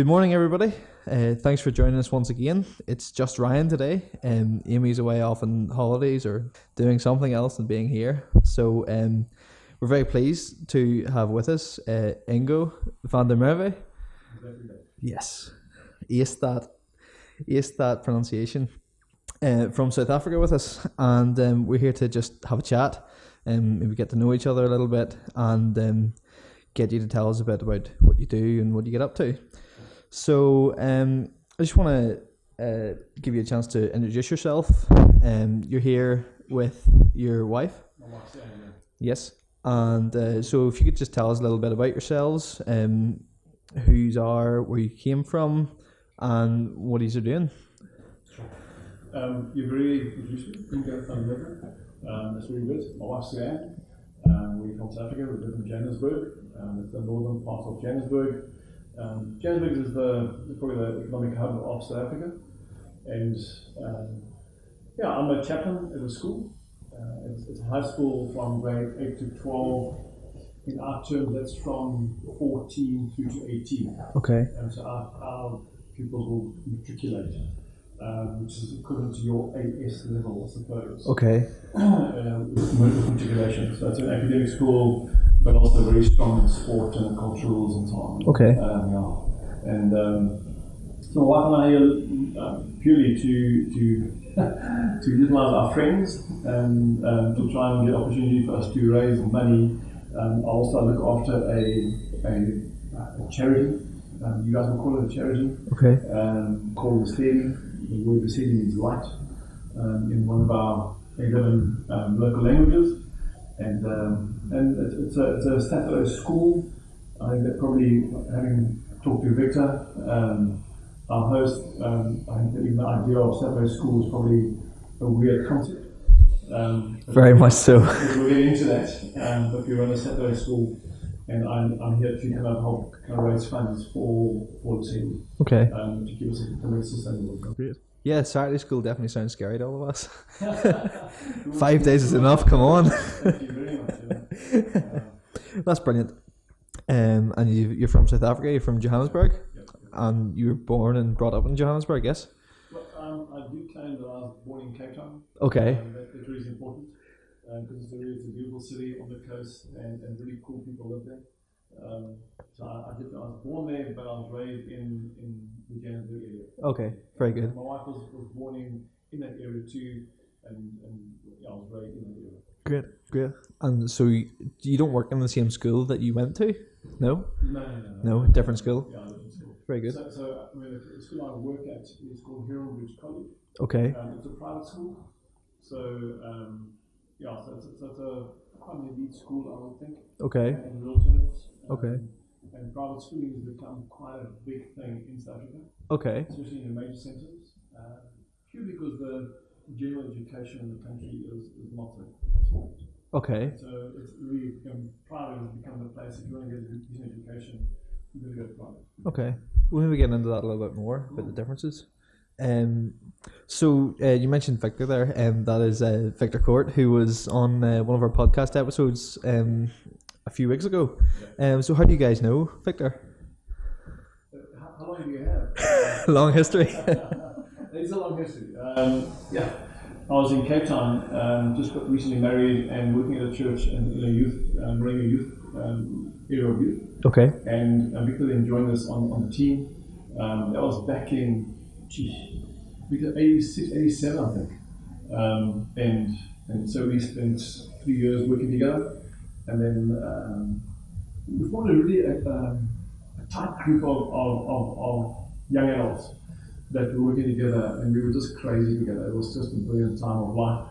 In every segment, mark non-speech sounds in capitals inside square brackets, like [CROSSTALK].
Good morning, everybody. Uh, thanks for joining us once again. It's just Ryan today. Um, Amy's away off on holidays or doing something else than being here. So um, we're very pleased to have with us uh, Ingo van der Merwe. Yes, ace that, ace that pronunciation. Uh, from South Africa with us, and um, we're here to just have a chat and maybe get to know each other a little bit, and um, get you to tell us a bit about what you do and what you get up to. So um, I just want to uh, give you a chance to introduce yourself. Um, you're here with your wife. Yes. And uh, so if you could just tell us a little bit about yourselves, um, who you are, where you came from, and what you are doing. Um, introduced me, Ingo van Liver. Um, that's really good. My wife's Suzanne. Um, we're from South Africa, we live in Johannesburg. Um, it's the northern part of Johannesburg. Um, Johannesburg is the probably the economic hub of South Africa. And um, yeah, I'm a chaplain at a school. Uh, it's, it's a high school from grade 8 to 12. In our terms, that's from 14 through to 18. Okay. And so our, our pupils will matriculate um, which is equivalent to your AS level, I suppose. Okay. [CLEARS THROAT] um, matriculation. So it's an academic school, but also very strong in sport and culturals and so on. Okay. Um, yeah. And um, so wife and I here uh, purely to to [LAUGHS] to utilize our friends and um, to try and get opportunity for us to raise money. Um, I also look after a, a, a charity. Um, you guys will call it a charity. Okay. Um, called the Steady the word Vasili means light um, in one of our 11 um, local languages. And, um, and it's, it's, a, it's a Saturday school. I think that probably, having talked to Victor, um, our host, um, I think that even the idea of Saturday school is probably a weird concept. Um, Very much so. We'll get into that. Um, but we run a Saturday school, and I'm, I'm here to kind of help kind of raise funds for, for the team. Okay. um, to keep us a more sustainable. Great. Yeah, Saturday school definitely sounds scary to all of us. [LAUGHS] Five days is enough. Come on. Thank you very much. yeah. [LAUGHS] That's brilliant. Um, and you, you're from South Africa. You're from Johannesburg, yeah. and you were born and brought up in Johannesburg. Yes. Well, um, I do claim that I was born in Cape Town. Okay. Um, that, that really is important because it's, a it's a beautiful city on the coast and, and really cool people live there. Um, so I, I, did, I was born there, but I was raised in, in the Johannesburg area. Okay. Very good. My wife was, was born in, in that area too, and, and yeah, I was raised in that area. Great. Great. And so you, you don't work in the same school that you went to? No. No, no, no. No. Different school. Yeah, in school. Very good. So, so I mean, the school I work at is called Herald Ridge College. Okay. Um, it's a private school, so um, yeah, so it's, so it's a quite an elite school, I would think, Okay. in real terms. Um, Okay. And private schooling has become quite a big thing in South Africa, Okay. especially in the major centres. Uh, purely because the general education in the country is, is not so, great. Okay. So it's really become, private has become the place, if you want to get a decent education, you're going to go to private. Okay. We'll maybe get into that a little bit more about the differences. Um, so uh, you mentioned Victor there, and that is uh, Victor Court, who was on uh, one of our podcast episodes um, a few weeks ago. Um, so how do you guys know Victor? How, how long do you have? [LAUGHS] Long history. [LAUGHS] it's a long history. Um, yeah, I was in Cape Town, um, just got recently married and working at a church and in a youth, um, running a youth um, area of youth. okay. And uh, Victor then joined us on, on the team. Um, that was back in, gee, Victor 86, 87, I think. Um, and and so we spent three years working together, and then um, we formed a really a, um, a tight group of, of, of, of young adults that were working together, and we were just crazy together. It was just a brilliant time of life.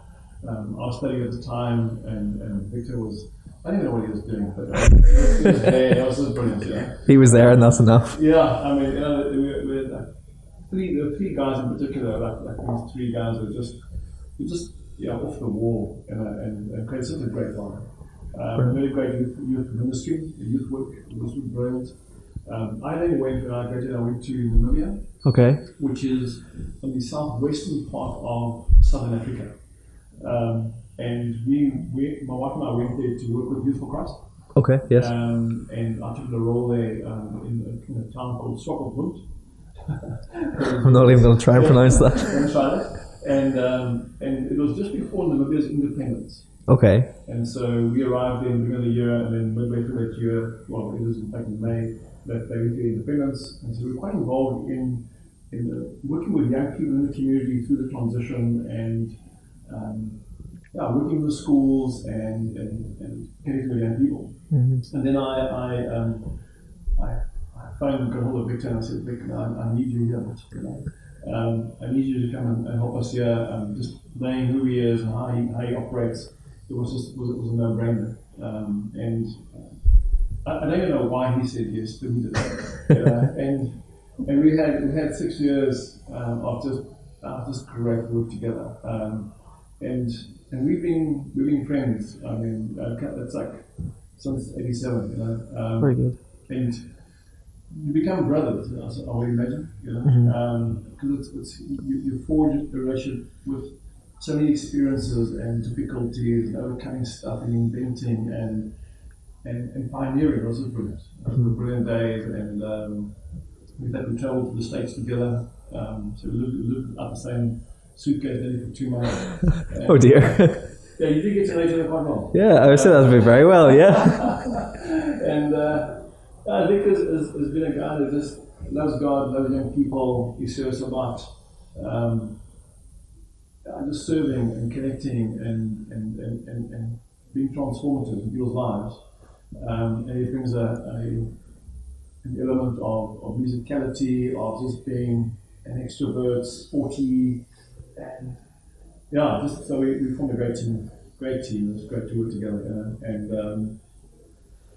Um, I was studying at the time, and, and Victor was. I didn't know what he was doing, but uh, he was there. It was just brilliant, yeah. He was there, and that's enough. Yeah, I mean, you know, we we had like three, there were three guys in particular, like, like these three guys were just, were just, yeah, off the wall and, uh, and, and created such a great life. Um, really great youth, youth ministry, youth work, was brilliant. Um, I then went, when I graduated, I went to Namibia, Okay. which is on the southwestern part of Southern Africa. Um, and we, we, my wife and I went there to work with Youth for Christ. Okay. Yes. Um, and I took the role there um, in, a, in a town called Swakopmund. [LAUGHS] I'm not even going to try and pronounce that. That. And, um, and it was just before Namibia's independence. Okay. And so we arrived in the beginning of the year, and then midway through that year, well, it was in fact in May, that they went to independence. And so we were quite involved in, in the, working with young people in the community through the transition and um, yeah, working with schools and, and, and connecting with young people. Mm-hmm. And then I, I, um, I, I phoned, got hold of Victor, and I said, Victor, I, I need you here. You know? um, I need you to come and, and help us here, um, just knowing who he is and how he, how he operates. It was just was, it was a no-brainer. Um, and uh, I, I don't even know why he said yes, but he did. [LAUGHS] uh, and and we had we had six years um, of just uh, just great work together. Um, and and we've been we've been friends. I mean, uh, it's like since '87, you know. Um, Very good. and you become brothers, I would imagine, you know, because it's, it's you, you forge a relationship with so many experiences and difficulties and overcoming stuff and inventing and and, and pioneering. It was brilliant. It was brilliant days, and um, we had we travelled to the states together. Um, so we lived, lived out the same suitcase nearly for two months. [LAUGHS] Oh dear. Yeah, you did get to know each other quite well. yeah, I would say that's been very well. Yeah. [LAUGHS] and uh, I think has been a guy that just loves God, loves young people. He serves a lot. Um, uh, just serving and connecting and, and, and, and, and being transformative in people's lives. Um, and he brings a, a an element of, of musicality, of just being an extrovert, sporty, and yeah, just so we, we formed a great team. Great team. It was great to work together. You know? And um,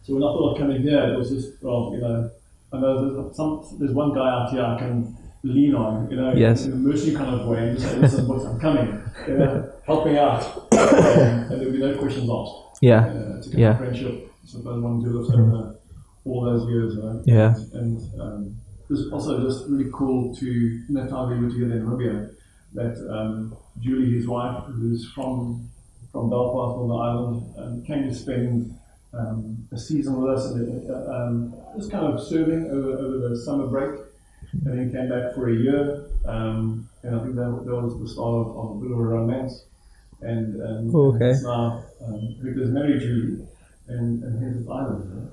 so when I thought of coming here, it was just well, you know, I know there's some there's one guy out here I can lean on, you know, Yes. in a mercy kind of way, and just say, listen, boys, I'm coming, you know, help me out, [LAUGHS] and, there'll be no questions asked. Yeah. Uh, it's Yeah. of friendship. Sometimes one do this over all those years, you know. Yeah. And um, it was also just really cool to, in that time we were together in Namibia, that um, Julie, his wife, who's from from Belfast on the island, um, came to spend um, a season with us, and uh, um, just kind of serving over, over the summer break, and then came back for a year. Um, and I think that, that was the start of, of a bit of a romance. And, and Oh, okay. it's now um, Victor's married Julie, and, and hence it's island.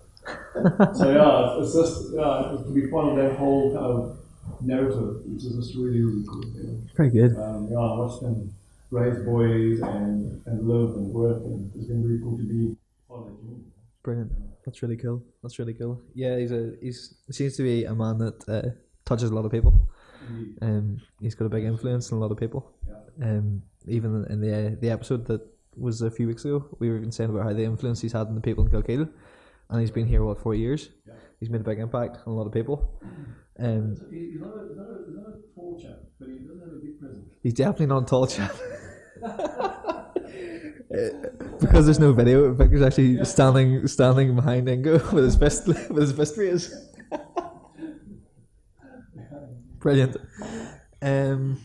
So yeah, it's just yeah, to be part of that whole kind of narrative, which is just really really cool. You Very good. um, yeah, I watched them raise boys and, and live and work, and it's been really cool to be part of that community. Brilliant. That's really cool. That's really cool. Yeah, he's a he's he seems to be a man that uh, touches a lot of people. Um, he's got a big influence on a lot of people. Um, even in the the episode that was a few weeks ago, we were even saying about how the influence he's had on the people in Kilkeel, and he's been here what four years. He's made a big impact on a lot of people. Um, So he's not a, he's not a, he's not a tall chap, but he doesn't have a big presence. he's definitely not a tall chap. [LAUGHS] Uh, because there's no video, Victor's actually standing standing behind Ingo [LAUGHS] with his fist with his fist raised. [LAUGHS] Brilliant. Um,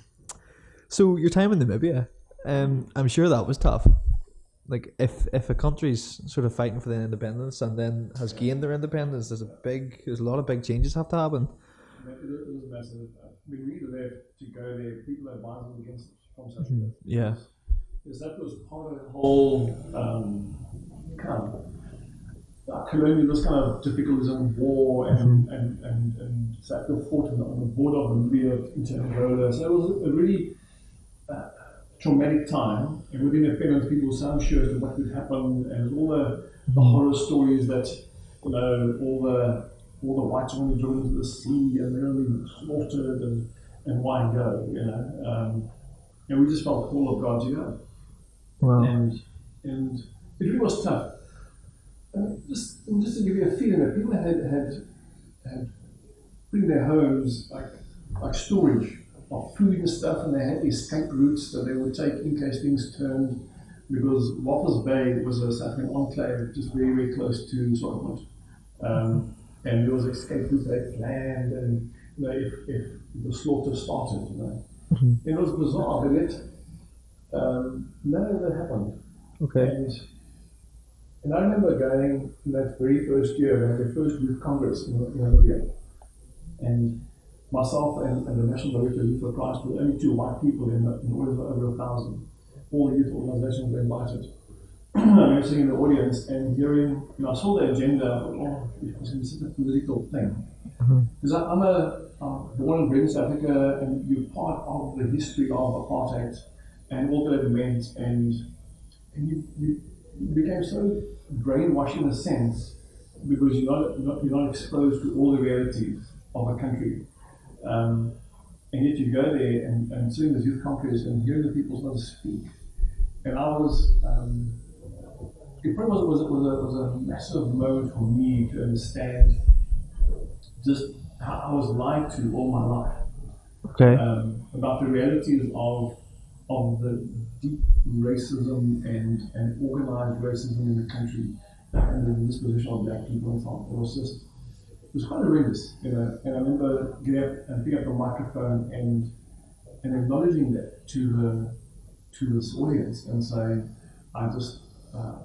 so your time in Namibia, um, I'm sure that was tough. Like if if a country's sort of fighting for their independence and then has gained their independence, there's a big there's a lot of big changes have to happen. It was massive. We there to go there. People are advised against from South. Africa. Yeah. Because that was part of the whole um, kind of uh, colonialist kind of difficulties and war and, and, and, and South Africa fought on the, on the border of Namibia into Angola. So it was a really uh, traumatic time. And within a few months, people were so unsure as to what would happen and all the, the horror stories that, you know, all the all the whites were going to driven into the sea and they're going to be slaughtered and, and why go, you know. Um, and we just felt call of God to go Wow. and and it really was tough. Uh, just just to give you a feeling that people had had had put in their homes like like storage of food and stuff, and they had escape routes that they would take in case things turned. Because Walvis Bay was a South African enclave just very very close to Swakopmund. Um, and there was escape routes they planned, and you know, if, if the slaughter started, you know. Mhm. It was bizarre, but yet um, none of that happened. Okay. And And I remember going in that very first year, had the first youth congress in, Namibia. And myself and, and the National Director of Youth for Christ were the only two white people in, the, in order of over a thousand. All the youth organizations were invited. [CLEARS THROAT] I remember sitting in the audience and hearing, you know, I saw the agenda, oh, it was going to be such a political thing. Because mm-hmm. I'm a I'm born and bred in South Africa, and you're part of the history of apartheid and all that it meant, and, and you, you became so brainwashed in a sense because you're not, not, you're not exposed to all the realities of a country. Um, and yet you go there and, and seeing these youth conferences and hearing the people's start speak. And I was, um, it probably was, was, was, a, was a massive moment for me to understand just how I was lied to all my life. Okay. Um, about the realities of of the deep racism and, and organized racism in the country and the disposition of black people and so on. It was just it was quite horrendous, you know. And I remember getting up and picking up the microphone and and acknowledging that to the to this audience and saying, I just uh,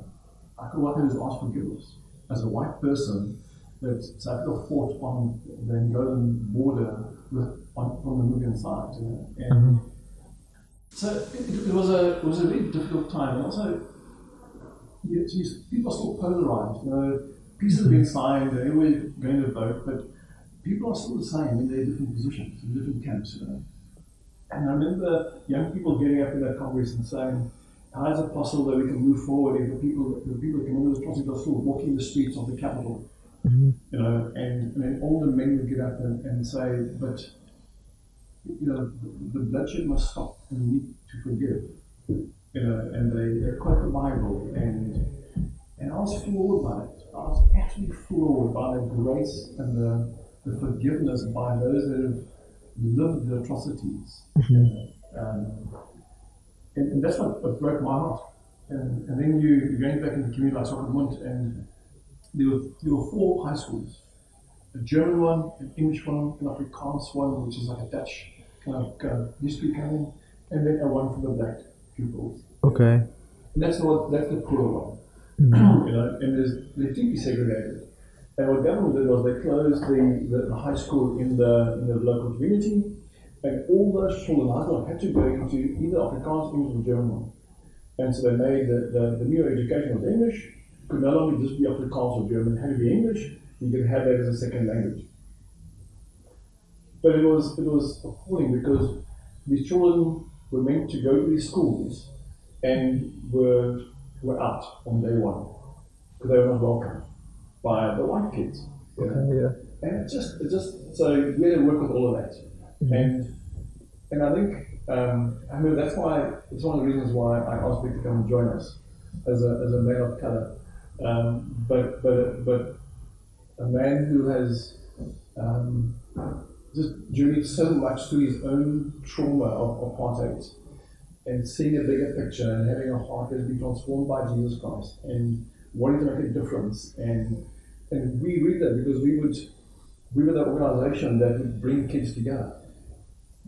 I could what I do is ask forgiveness as a white person that South Africa fought on the Angolan border with on, from the Namibian side, you know. And mm-hmm. So it, it, was a it was a really difficult time, and also people are still polarized. You know, pieces have been signed, and everybody's going to vote, but people are still the same in their different positions, in different camps. You know. And I remember young people getting up in that Congress and saying, how is it possible that we can move forward if the people, the people that commit those atrocities are still walking the streets of the capital? Mm-hmm. You know, and, and then all the men would get up and, and say, but, you know, the, the bloodshed must stop and need to forgive. You know, and they, they quote the Bible and and I was floored by it. I was actually floored by the grace and the, the forgiveness by those that have lived the atrocities. Mm-hmm. Um, and, and, that's what, broke my heart. And, and then you, you're going back into the community like Swakopmund, and there were, there were four high schools a German one, an English one, an Afrikaans one, which is like a Dutch kind of, kind of history coming, and then a one for the black pupils. Okay. And that's what that's the poor one. Mm-hmm. [CLEARS THROAT] you know, and there's, they're deeply segregated. And what government did was they closed the, the, high school in the, in the local community, and all those children had to go into either Afrikaans, English, or German. And so they made the, the, the new education was English, could no longer just be Afrikaans or German, it had to be English, you could have that as a second language. But it was, it was appalling because these children were meant to go to these schools and were were out on day one because they were not welcome by the white kids. You know? yeah. And it just, it just, so we had to work with all of that. Mm-hmm. And and I think, um, I mean, that's why, it's one of the reasons why I asked Vic to come and join us as a, as a man of color. Um, but, but, but a man who has um, just journeyed so much through his own trauma of apartheid and seeing a bigger picture and having a heart that's been transformed by Jesus Christ and wanting to make a difference. And and we read that because we would we were the organization that would bring kids together.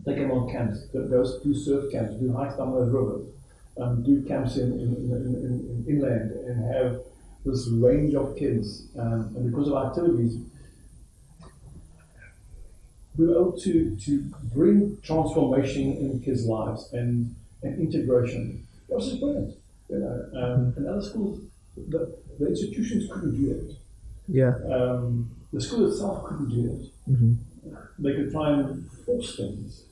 Take them on camps, those do surf camps, do hikes down the rivers, um, do camps in, in, in, in, inland, and have this range of kids. Um, and because of our activities, we were able to, to bring transformation in kids' lives. And and integration. That was just brilliant. You know, um, and other schools, the, the institutions couldn't do it. Yeah. Um, the school itself couldn't do it. Mm-hmm. They could try and force things,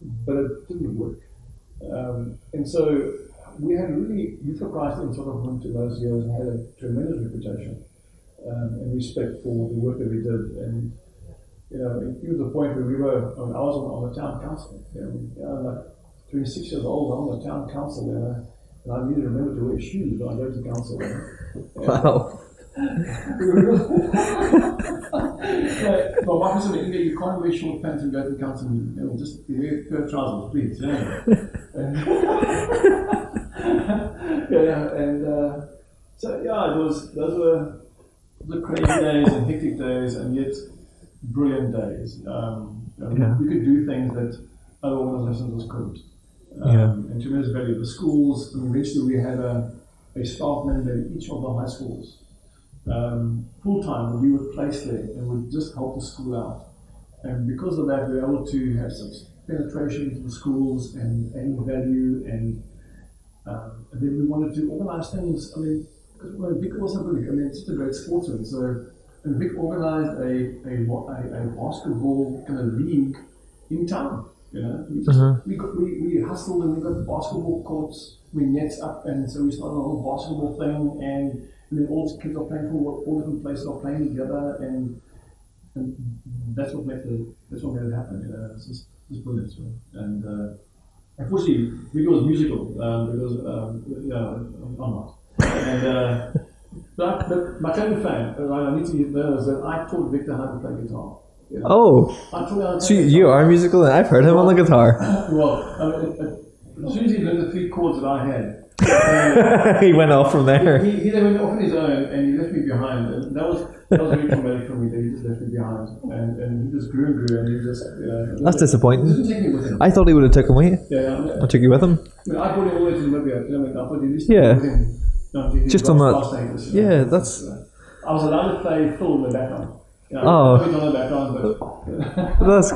but it didn't work. Um, and so we had really, Youth for Christ in sort of went to those years and had a tremendous reputation um, and respect for the work that we did. And, you know, even to the point where we were, I, mean, I was on, on the town council, you know, you know like 26 years old, I'm on the town council there, and I need to remember to wear shoes when I go to council. [LAUGHS] Wow. my wife said, Inga, you can't wear short pants and go to council meeting. You know, just wear pair trousers, please. Yeah. [LAUGHS] and, yeah, and uh, so yeah, it was those were the crazy days and hectic days, and yet brilliant days. Um, yeah. we, could do things that other organizations couldn't. Um, yeah. And tremendous value. The schools, I mean, eventually we had a, a staff member in each of the high schools. Um, full time, we would place there and would just help the school out. And because of that, we were able to have some penetration into the schools and adding value. And, um, and then we wanted to organize things. I mean, because well, Vic also brilliant. I mean, it's such a great sportsman. So and Vic organized a, a, a, a basketball kind of league in town. You know, we just Uh-huh. we, got, we, we hustled and we got basketball courts, we nets up, and so we started a whole basketball thing, and, and then all the kids are playing from all different places are playing together, and and that's what made it that's what made it happen. You know, it's just it's brilliant. So. And uh, unfortunately, Vic was musical um, because um, yeah, I'm not. And uh, but, but my kind of fan, uh, I need to know is that I taught Victor how to play guitar. You know? Oh, I taught him how to so you are musical, and I've heard him on the guitar. [LAUGHS] Well, I mean, uh, as soon as he learned the three chords that I had, uh, [LAUGHS] he went off from there. he, he then went off on his own and he left me behind. And that was that was very traumatic for me that he just left me behind. And, and he just grew and grew and he just. Uh, That's He disappointing. didn't take me with him. I thought he would have taken me. yeah, I, I took you with him. I, mean, I brought him all the way to Namibia. I mean, I thought he used Yeah. With. No, Just on that- yeah, that's- I was allowed to play fill in the background. Yeah, Oh. I on but. [LAUGHS] That's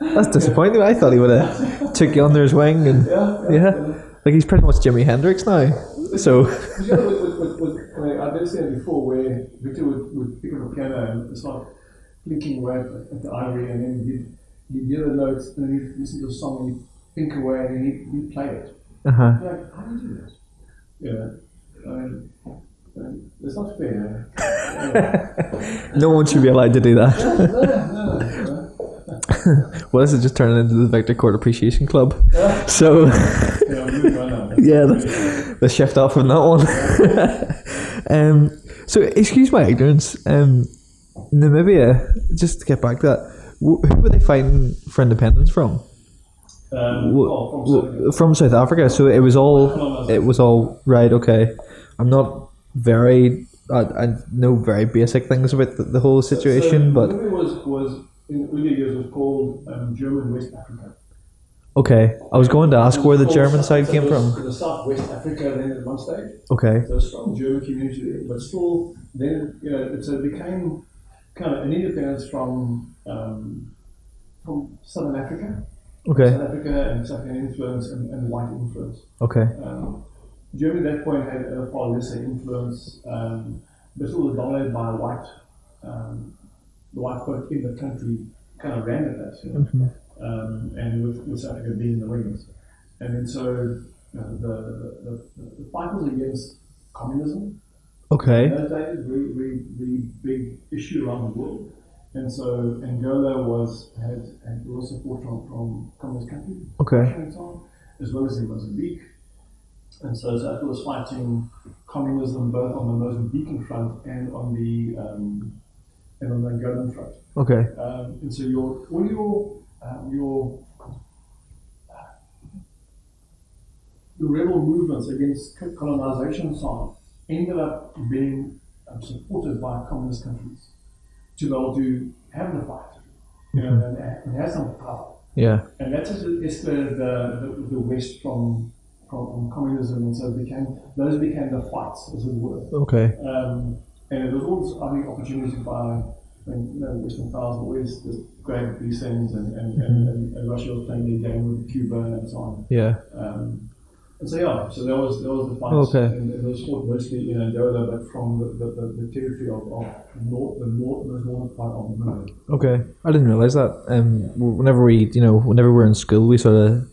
that's disappointing. I thought he would have took you under his wing, and yeah, yeah, like he's pretty much Jimi Hendrix now. So you know, with, with, with, with, I mean, I've never seen it before where Victor would, would pick up a piano and it's like blinking away at, the ivory and then he'd, he'd hear the notes and then he'd listen to the song and he'd think away and then he'd, he'd play it. uh huh. Like, how do you do that? Yeah. I mean, I mean, it's not fair. Yeah. No one should be allowed to do that. no, no. [LAUGHS] Well, this is just turning into the Victor Court Appreciation Club. So Yeah, I'm [LAUGHS] moving on now. yeah, let's, let's shift off from that one. [LAUGHS] um, so excuse my ignorance. Um, Namibia. Just to get back to that, wh- who were they fighting for independence from? Um, oh, from wh- from South Africa. So it was all. It was all right. Okay, I'm not very. I, I know very basic things about the, the whole situation, so, but Namibia was, was in the early years was called um, German West Africa. okay. I was going to ask where the German side so came from. The Southwest Africa then at one stage. Okay. So a strong German community there, but still then you know it, so it became kind of an independence from um, from Southern Africa, Okay. South Africa and Southern influence and, and white influence. Okay. Um, Germany at that point had a far lesser influence, um, but still was dominated by white. Um, the white folk in the country kind of ran at that, you know, Mhm. um, and with, with South Africa being in the wings. And then so you know, the, the, the, the fight was against communism. Okay. In those days, very, very, very big issue around the world. And so Angola was had, had a lot of support from, from communist countries Okay. Russia and so on, as well as in Mozambique. And so Africa was fighting communism both on the Mozambican front and on the um, and on the Angolan front. Okay. Um, and so your all your um, your your rebel movements against colonization and so on ended up being um, supported by communist countries to be able to have the fight, you know, and, and have some power. Yeah. And that just escalated the, the, the West from, from, communism, and so became those became the fights, as it were. Okay. Um, and it was also, I think, opportunity by, I mean, you know, Western powers always just grab these things, and, and, and, and, and Russia was playing their game with Cuba and so on. Yeah. Um, and so yeah, so there was there was the fight. Okay. And it was fought mostly in Angola, but from the, the, the, the territory of, of north, the north, the northern part of Namibia. Okay. I didn't realize that. Um, whenever we, you know, whenever we're in school, we sort of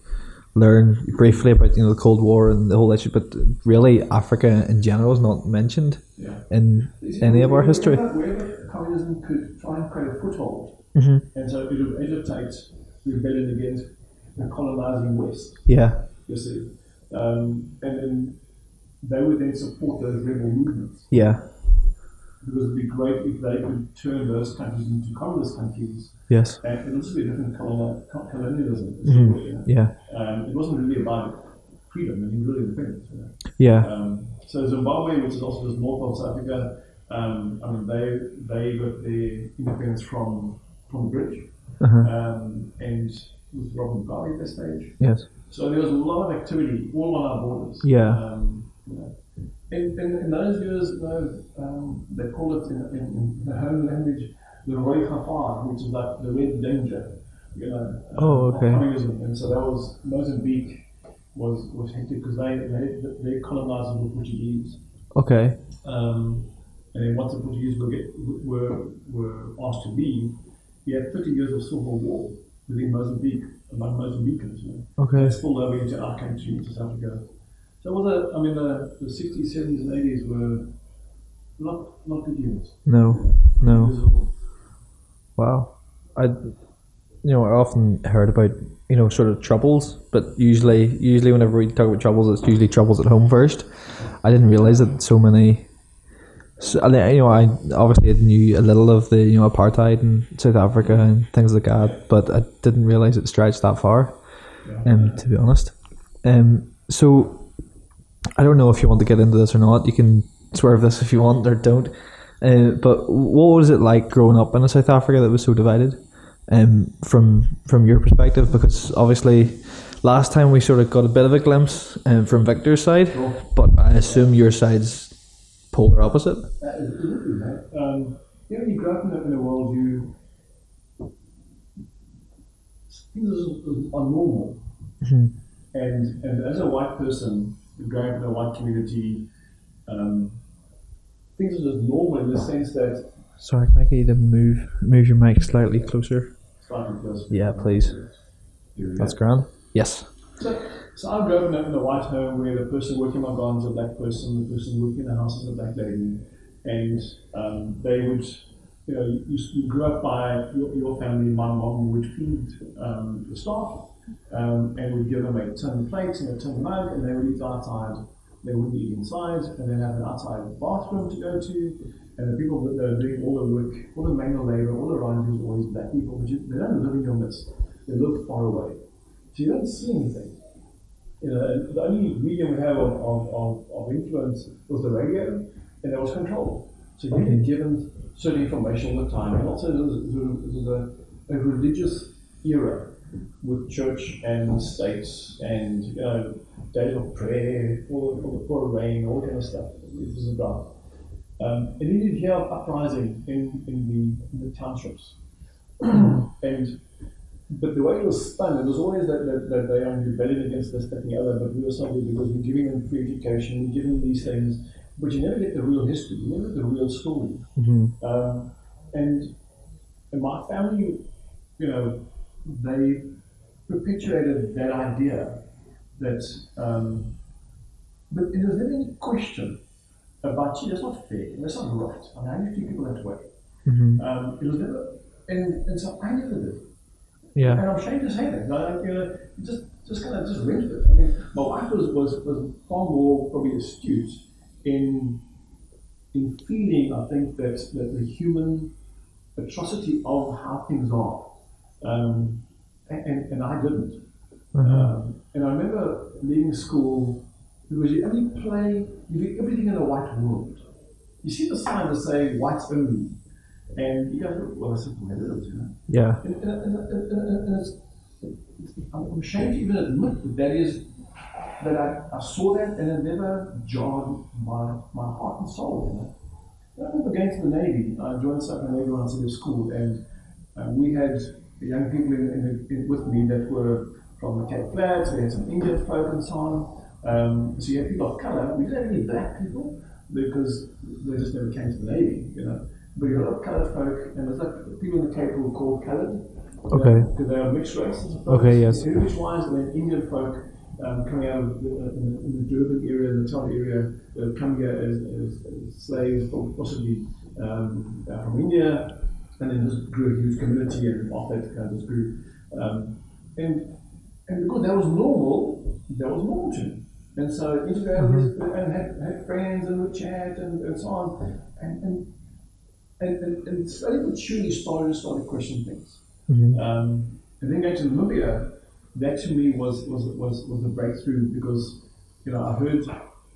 learn briefly about you know the Cold War and the whole issue, but really Africa in general is not mentioned Yeah. in see, any of our history. Wherever communism could try and create a foothold, hmm and so it would agitate rebellion against the colonizing West, Yeah. you see. Um, and then they would then support those rebel movements Yeah. because it would be great if they could turn those countries into communist countries. Yes. And it would also be a different colonial, colonialism. Mhm. you know. Yeah. Um, it wasn't really about freedom, was really independence. You know. Yeah. Um, so Zimbabwe, which is also just north of South Africa, um, I mean, they they got their independence from from the British, Uh-huh. um, and with Robert Mugabe at that stage. Yes. So there was a lot of activity all on our borders. Yeah. Um, you know, in, in, in those years, you know, um, they call it in, in, in the home language the Rooi Gevaar, which is like the red danger. You know, Oh, okay. communism. And so that was Mozambique was was hectic because they they they colonized the Portuguese. Okay. Um, and then once the Portuguese were, get, were, were asked to leave, you had 30 years of civil war within Mozambique, among Mozambicans. You know. Okay. They spilled over into our country, into South Africa. So it was a, I mean, the, the 60s, 70s, and 80s were not, not good years. No. No. Wow. I, you know, I often heard about you know sort of troubles, but usually, usually whenever we talk about troubles, it's usually troubles at home first. I didn't realize that so many. So, I you know, I obviously knew a little of the you know apartheid in South Africa and things like that, but I didn't realize it stretched that far. Um, to be honest, um, so I don't know if you want to get into this or not. You can swerve this if you want or don't. Uh, but what was it like growing up in a South Africa that was so divided? Um, from from your perspective, because obviously last time we sort of got a bit of a glimpse um, from Victor's side, Sure. but I assume your side's polar opposite. That is absolutely right. Um, you know, you grow up in a, world you things are, are normal, Mhm. and and as a white person growing up in a white community, um, things are just normal in the sense that Sorry, can I get you to move move your mic slightly closer? Yeah, please. That's grand. Yes. So, so I grew up in a white home where the person working my garden is a black person, the person working in the house is a black lady, and um, they would, you know, you, you grew up by your, your family. My mom would feed um, the staff um, and would give them a tin plate and a tin mug, and they would eat outside. They wouldn't eat inside, and then have an outside bathroom to go to. And the people that are doing all the work, all the manual labor, all around you is always black people, but you, they don't live in your midst. They live far away. So you don't see anything. You know, the only medium we have of, of, of, influence was the radio, and there was control. So you get given certain information all the time. And also, there was a, a religious era with church and states and you know, days of prayer for, for, the, for rain, all that kind of stuff. It was about. Um, and then you'd hear of uprising in, in, the, in the townships. [CLEARS THROAT] and but the way it was spun, it was always that, that, that they are rebelling against this, that, and the other, but we were something because we're giving them free education, we're giving them these things, but you never get the real history, you never get the real story. Mm-hmm. Um, and, and my family, you know, they perpetuated that idea that, um, but there was never any question about, that's not fair, that's not right. I do you treat people that way? Mm-hmm. Um, it was never, and, and so I never did. Yeah. And I'm ashamed to say that. Like, you know, just just kind of just rented it. I mean, my wife was, was, was far more probably astute in in feeling, I think, that, that the human atrocity of how things are. Um, and, and, and I didn't. Uh-huh. Um, and I remember leaving school because you only play, you do everything in a white world. You see the signs that say whites only. And you go, well, that's what it is, you know. Yeah. And, and, and, and, and, and it's, I'm ashamed to even admit that that is that I, I saw that and it never jarred my, my heart and soul. You know? I remember going to the Navy. I joined the Southern Navy when I was in school, and uh, we had young people in, in, in, with me that were from the Cape Flats. We had some Indian folk and so on. Um, so you had people of color. We don't have any black people because they just never came to the Navy, you know. But you had a lot of colored folk, and there's like people in the Cape who were called colored. Okay. Because they are mixed races. Okay, yes. Heritage wise, and then Indian folk um, coming out of the, in, the, in the Durban area, the Natal area, uh, coming here as, as, as slaves, or possibly um, uh, from India, and then just grew a huge community, and off that kind of just grew. Um, and, and because that was normal, that was normal to me. And so integrated with, and had, had friends and chat and, and so on. And, and, and, and, and slowly surely started, started questioning things. Mm-hmm. Um, and then going to Namibia, that to me was, was, was, was a breakthrough because, you know, I heard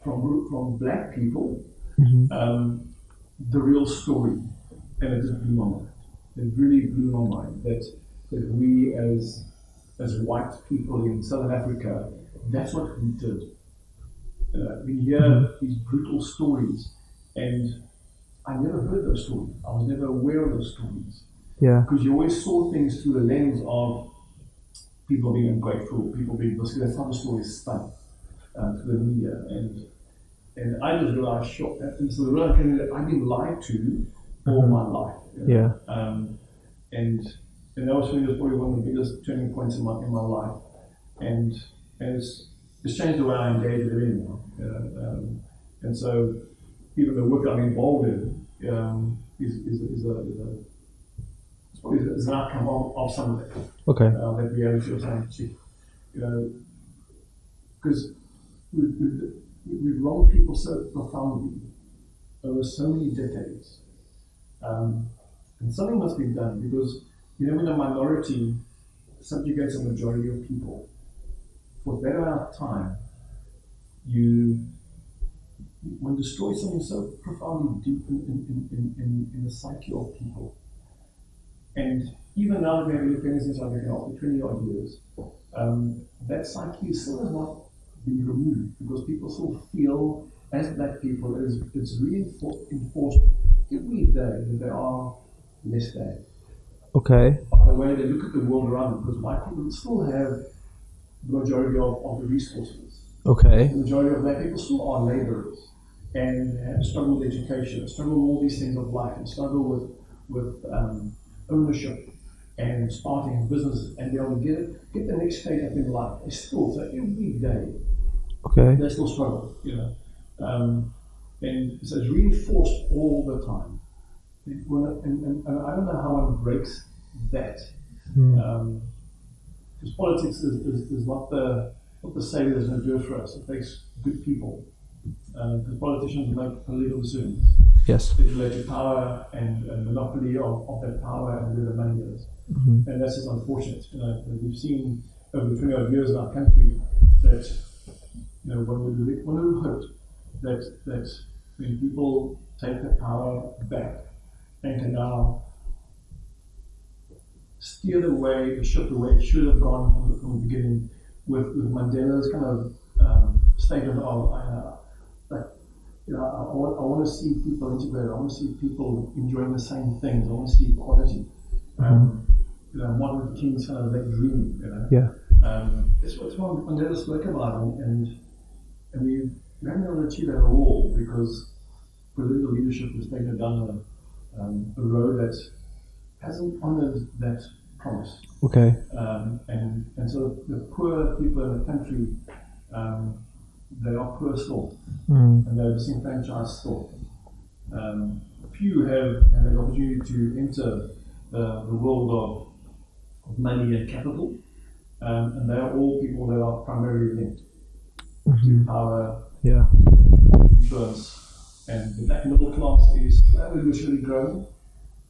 from, from black people Mm-hmm. um, the real story, and it just blew my mind. It really blew my mind that, that we as, as white people in Southern Africa, that's what we did. You know, we hear these brutal stories, and I never heard those stories. I was never aware of those stories Yeah. because you always saw things through the lens of people being ungrateful, people being because that's how the story is spun uh, through the media, and and I just realized, short, and so the realization that I've been lied to all my life. you know. Yeah. Um, and and that was was probably one of the biggest turning points in my in my life, and and it's it's changed the way I engage with everything now. You um, and so even the work that I'm involved in um, is, is, is, a, is, a, it's probably is an outcome of, of some of it Okay. uh, that reality of saying, gee, you know, because we've, we've, we've wronged people so profoundly over so many decades. Um, and something must be done because, you know, when a minority subjugates a majority of people, for that amount of time, you one destroys something so profoundly deep in, in, in, in, in the psyche of people. And even now that we have independence in South Africa after 20 odd years, um, that psyche still has not been removed because people still feel, as black people, it is, it's reinforced every day that they are less than. Okay. By the way they look at the world around them, because white people still have the majority of, of the resources. Okay. The majority of black people still are laborers and have struggle with education, struggle with all these things of life, and struggle with with um, ownership and starting businesses and be able to get get the next stage up in life. They still so every day Okay. they still struggle, you know, um, and so it's reinforced all the time. It- when and, and, and I don't know how one breaks that. Hmm. Um, because politics is, is, is not the not the savior that's going to do it for us. It takes good people. Because politicians make political decisions. Yes. They relate to power and, and monopoly of, of that power and where the money is. Mhm. And that's just unfortunate. You know, we've seen over 20 odd years in our country that, you know, when we, when we hoped that, that when people take the power back and can now steer the way, the ship the way it should have gone from the, from the beginning with, with Mandela's kind of um, statement of, uh, like, you know, I, I, want, I want to see people integrated. I want to see people enjoying the same things. I want to see equality. Um, you know, Martin Luther King's kind of that dream. You know, Yeah. um, that's what, what Mandela spoke about, and and, and we haven't been able to achieve that at all because political leadership has taken down a, um, a road that hasn't honoured that promise. Okay. Um, and, and so the poor people in the country, um, they are poor still, Mm. and they're disenfranchised still. Um, few have, have an opportunity to enter the, the world of, of money and capital, um, and they are all people that are primarily linked Mhm. to power, Yeah. influence, and the black middle class is revolutionarily growing,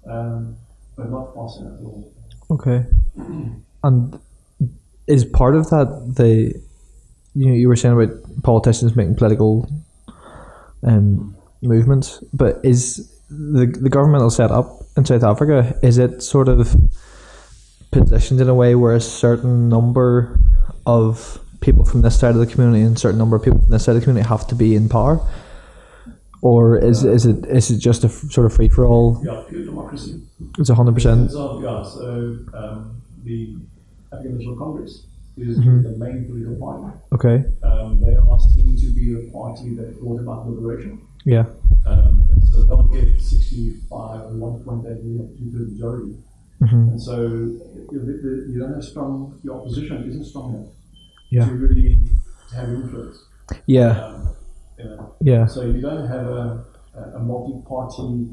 um, but not fast at all. Okay. And is part of that the you know, you were saying about politicians making political um, movements, but is the the governmental setup in South Africa is it sort of positioned in a way where a certain number of people from this side of the community and a certain number of people from this side of the community have to be in power? Or is is it is it just a f- sort of free for all? Yeah, pure democracy. It's hundred percent. Yeah, so um, the African National Congress is Mhm. the main political party. Okay. Um, they are seen to be the party that brought about liberation. Yeah. Um, and so they'll get 65 and 1.8 million two-thirds majority. hmm And so you, the, the, you don't have strong, your opposition isn't strong enough Yeah. to really have influence. Yeah. Um, know, Yeah. so you don't have a, a- multi-party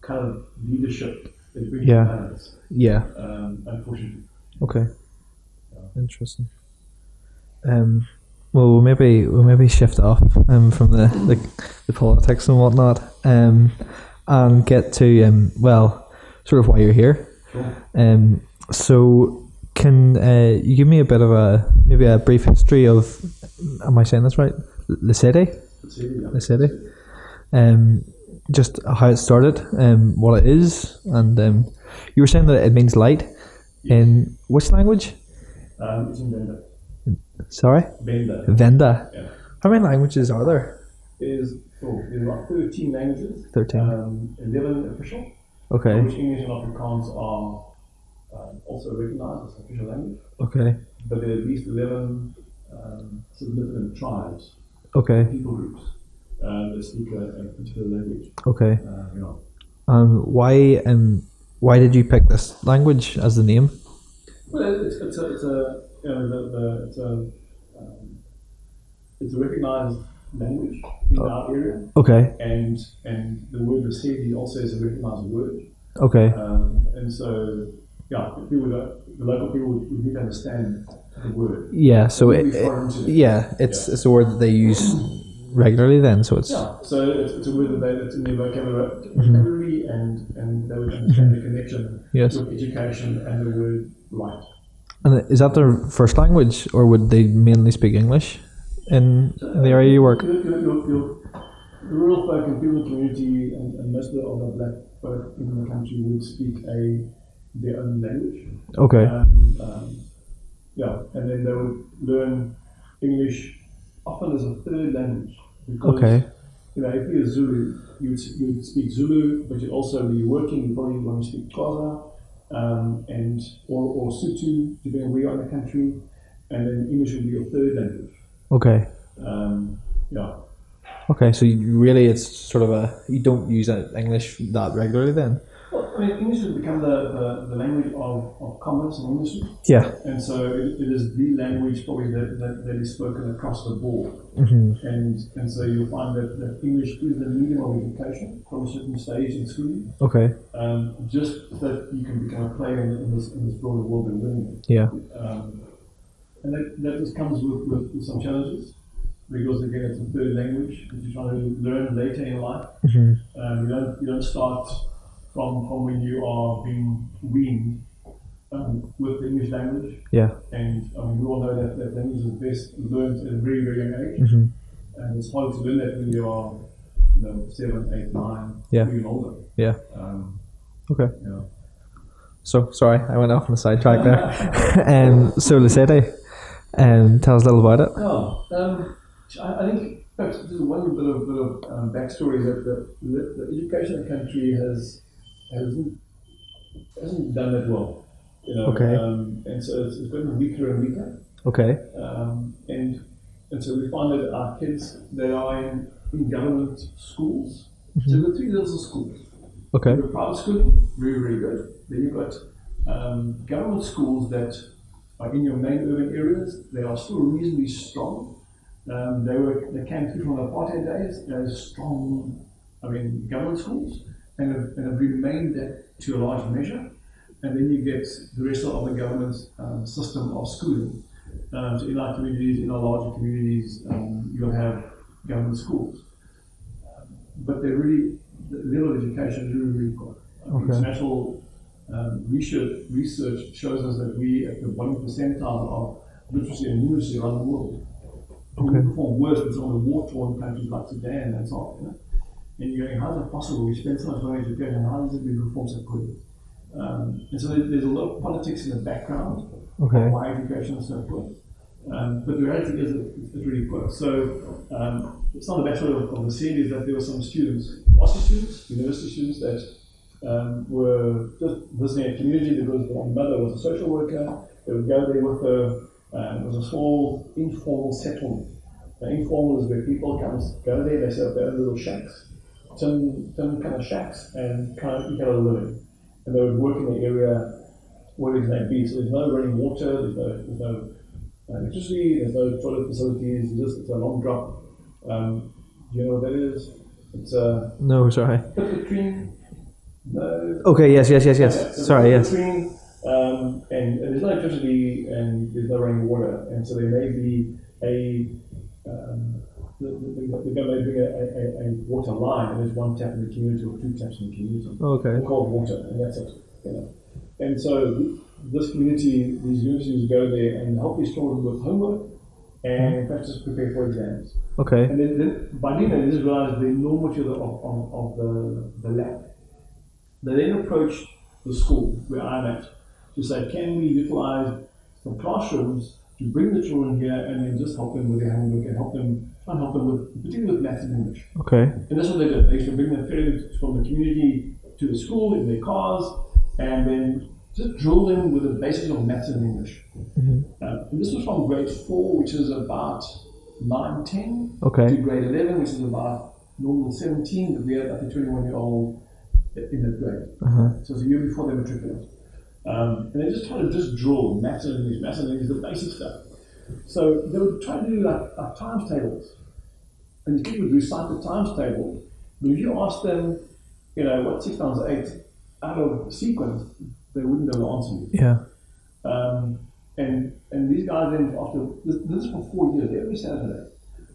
kind of leadership that brings Yeah. Yeah. um, unfortunately. Okay. Interesting. Um, well, we'll maybe we'll maybe shift off um, from the, the the politics and whatnot, um, and get to um, well, sort of why you're here. Sure. Um, so can uh, you give me a bit of a maybe a brief history of? Am I saying this right? The city, yeah. The city. Um, just how it started, um, what it is, and um, you were saying that it means light in which language? Um, it's in Benda. Sorry, Venda. Venda. Yeah. How many languages are there? There's, oh, there's about 13 languages, 13. um, 11 official, Okay. which English and Afrikaans are um, also recognized as official language. Okay. But there are at least 11 um, significant tribes, Okay. people groups, um, that speak a, a particular language. Okay. Uh, you know. Um, why um, why did you pick this language as the name? Well, it's, it's a, it's a, you know, the, the, it's a, um, it's a recognized language in Oh. our area, Okay. and and the word Rasedi also is a recognized word, Okay. um, and so yeah, people the local people would, would need to understand word. Yeah. So It it, would be it- foreign to them. yeah, it's it's a word that they use regularly. Then, so it's Yeah, so it's, it's a word that they, that's in their vocabulary, Mm-hmm. and, and they would understand the connection yes. with education and the word light. And is that their first language, or would they mainly speak English in, in the area you work? Your rural folk and people community and, and most of the, of the black folk in the country would speak a their own language. Okay. Um, um, yeah, and then they would learn English often as a third language. Because, Okay. You know, if you're Zulu, you would, you would speak Zulu, but you'd also be working, you probably want to speak Xhosa, um, and or, or Sotho, depending on where you are in the country, and then English would be your third language. Okay. Um, yeah. Okay. So you, really, it's sort of a you don't use English that regularly then. I mean, English has become the, the, the language of, of commerce and industry, Yeah. and so it, it is the language probably that, that, that is spoken across the board. hmm And, and so you'll find that, that English is the medium of education from a certain stage in school. Okay. um, just that you can become a player in, in, this, in this broader world we're in. Yeah. Um, and that, that just comes with, with, with some challenges, because again, it's a third language that you're trying to learn later in life. hmm Um, you don't you don't start from from when you are being weaned um, with the English language. Yeah. And I mean, we all know that, that language is best learned at a very very young age, hmm and it's hard to learn that when you are you know seven, eight, nine, Yeah. even older. Yeah. Um, Okay. know. So sorry, I went off on a sidetrack there. [LAUGHS] um, so Lucete, um, tell us a little about it. Oh, um, I, I think perhaps just one bit of, bit of um, backstory that the, the, the education in the country has hasn't hasn't done that well. You know, Okay. um, and so it's, it's gotten weaker and weaker. Okay. Um, and and so we find that our kids that are in, in government schools. So we've got three levels of schools. Okay. You've got private schooling, very, very good. Then you've got um, government schools that are in your main urban areas. They are still reasonably strong. Um, they were they came through from the apartheid days as strong, I mean, government schools, and have, and have remained that to a large measure. And then you get the rest of the government um, system of schooling. Um, so in our communities, in our larger communities, um, you'll have government schools. But they're really, the level of education is really, really poor. Okay. International um, research, research shows us that we at the bottom percentile of literacy and numeracy around the world. Okay. We perform worse than some of the war-torn countries like Sudan and so on. You know? And you're going, how is it possible? We spend so much money on education, how does it be performed so poorly? Um, and so there's a lot of politics in the background Okay. of why education is so poor. Um, but the reality is it, it's really works. So um, some of the backstory of, of the scene is that there were some students, varsity students, university students that um, were just visiting a community because one mother was a social worker. They would go there with her. Um, it was a small informal settlement. Now, informal is where people come, go there, they set up their own little shacks, tin kind of shacks, and kind of eke out a living. And they would work in the area, where it may be. So there's no running water, there's no, there's no uh, electricity, there's no toilet facilities, it's just it's a long drop. Um, do you know what that is? It's a No, sorry. latrine. No. Okay. Yes. Yes. Yes. Yes. so Sorry. Yes. latrine, um, and, and there's no electricity and there's no running water, and so there may be a um, the, the, the, the government bring a, a, a, water line, and there's one tap in the community or two taps in the community Okay. cold water, and that's it. You know. And so this community, these universities go there and help these children with homework and mm-hmm. practice prepare for exams. Okay. And then, then by doing that, they just realize the enormity of the, of, of, of the, the lab. They then approach the school where I'm at to say, can we utilize some classrooms to bring the children here and then just help them with their homework and help them and help them with particularly with maths and English. Okay. And that's what they did. They used to bring their parents from the community to the school in their cars and then just drill them with the basics of maths and English. Mhm. Uh, and this was from grade four, which is about 9, 10, Okay. to grade 11, which is about normal 17, but we had like a 21 year old in that grade. Uh-huh. So it's a year before they matriculate. Um, and they just try to just draw maths and English, maths and English, the basic stuff. So they would try to do like, like times tables. And the kids would recite the times table, but if you ask them, you know, what 6 times 8 out of sequence, they wouldn't be able to answer you. Yeah. Um, and and these guys then after this, this is for four years every Saturday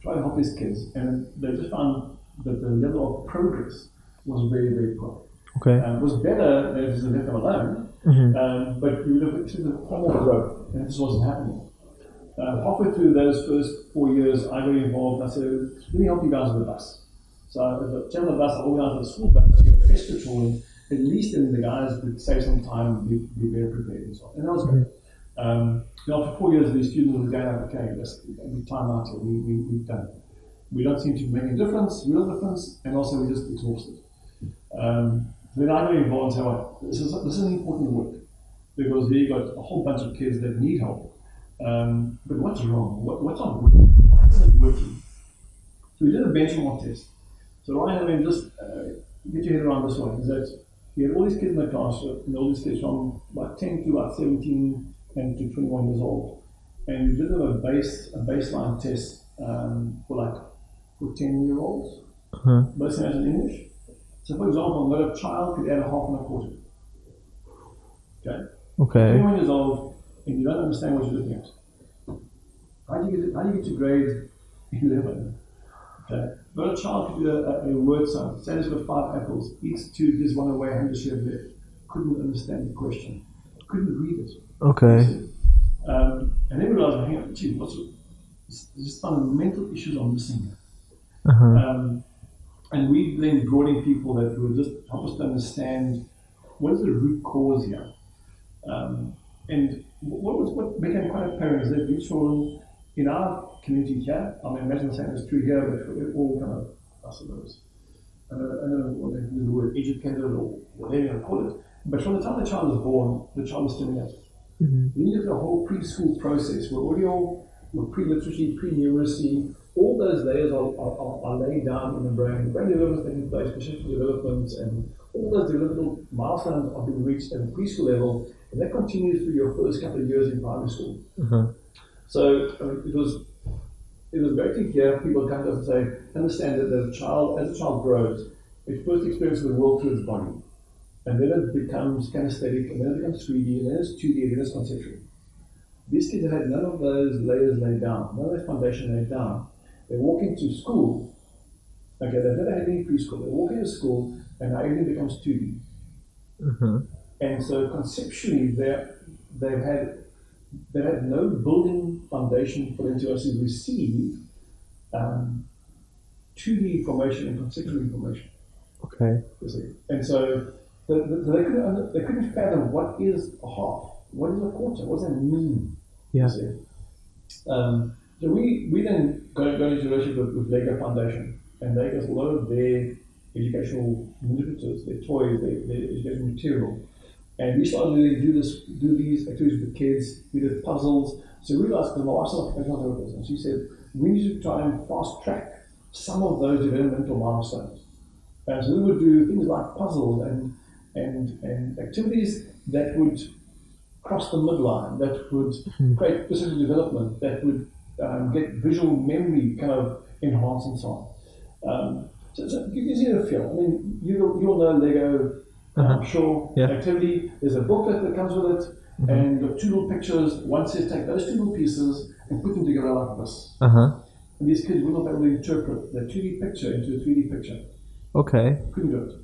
try to help these kids and they just found that the level of progress was very very poor. Okay. Um, it was better than if you left them alone, Mhm. um, but you would have the far more growth and this wasn't happening. Uh, halfway through those first four years, I got involved. I said, "Let me help you guys with the bus." So I was a chairman of the bus. I organized the school bus to get press patrolling. At least then the guys would save some time, be, be very prepared and so on. And that was good. Um, you know, after four years, these students were going, okay, let's we time out here. We, we, we've done. it. We don't seem to make a difference, real difference, and also we're just exhausted. Um, then I got involved and said, well, this is, this is important work because we got a whole bunch of kids that need help. Um, but what's wrong? What, what's not working? Why isn't it working? So we did a benchmark test. So Ryan, I mean, just uh, get your head around this one. Is that you had all these kids in the class, and all these kids from about 10 to about 17 and to 21 years old. And we did a base a baseline test um, for like for 10 year olds, Uh-huh. both maths and English. So for example, that a child could add a half and a quarter. Okay? Okay. 21 years old and you don't understand what you're looking at. How do you get to, how do you get to grade [LAUGHS] 11? Okay. But a child could do a, a, a word sound. Say it's got five apples, eats two, gives one away, does she have left? Couldn't understand the question. Couldn't read it. Okay. Um, and then realized, hang on, gee, what's there's fundamental issues are missing here. Uh-huh. Um, and we then brought in people that would just help us to understand what is the root cause here. Um, and what, was, what became quite apparent is that we saw in our community here, I mean, imagine the same is true here, but we're all kind of, I suppose, I don't, I don't know what they use the word educated or whatever you want to call it, but from the time the child is born, the child is stimulated. Mhm. Then you the whole preschool process where all your, your pre-literacy, pre-numeracy, all those layers are, are, are, laid down in the brain. Brain development is taking place, perceptual development, and all those developmental milestones are being reached at the preschool level, and that continues through your first couple of years in primary school. Uh-huh. So um, it was it was great to hear people come to us and say, understand that as a child, as a child grows, it first experiences the world through its body. And then it becomes kinesthetic, and then it becomes 3D, and then it's 2D, and then it's conceptual. These kids have had none of those layers laid down, none of that foundation laid down. They walk into school, okay, they've never had any preschool. They walk into school, and now everything becomes 2D. Uh-huh. And so conceptually, they they've had they had no building foundation for them to actually receive um, 2D information and conceptual information. Okay. And so the, the, they, couldn't, under- they couldn't fathom what is a half, what is a quarter, what does that mean? Yeah. Um, so we, we then got, got into a relationship with, with Lego Foundation, and they us a lot of their educational manipulatives, their toys, their, their educational material. And we started to do this, do these activities with the kids. We did puzzles. So we realized, because my wife's an occupational therapist, and she said, we need to try and fast track some of those developmental milestones. And so we would do things like puzzles and, and, and activities that would cross the midline, that would hmm. create specific development, that would um, get visual memory kind of enhanced and so on. Um, so, so you can see the feel. I mean, you, you'll know Lego, Uh-huh. I'm sure, Yeah. activity. There's a booklet that comes with it, and you've got two little pictures. One says take those two little pieces and put them together like this. Uh-huh. And these kids will not be able to interpret the 2D picture into a 3D picture. Okay. Couldn't do it.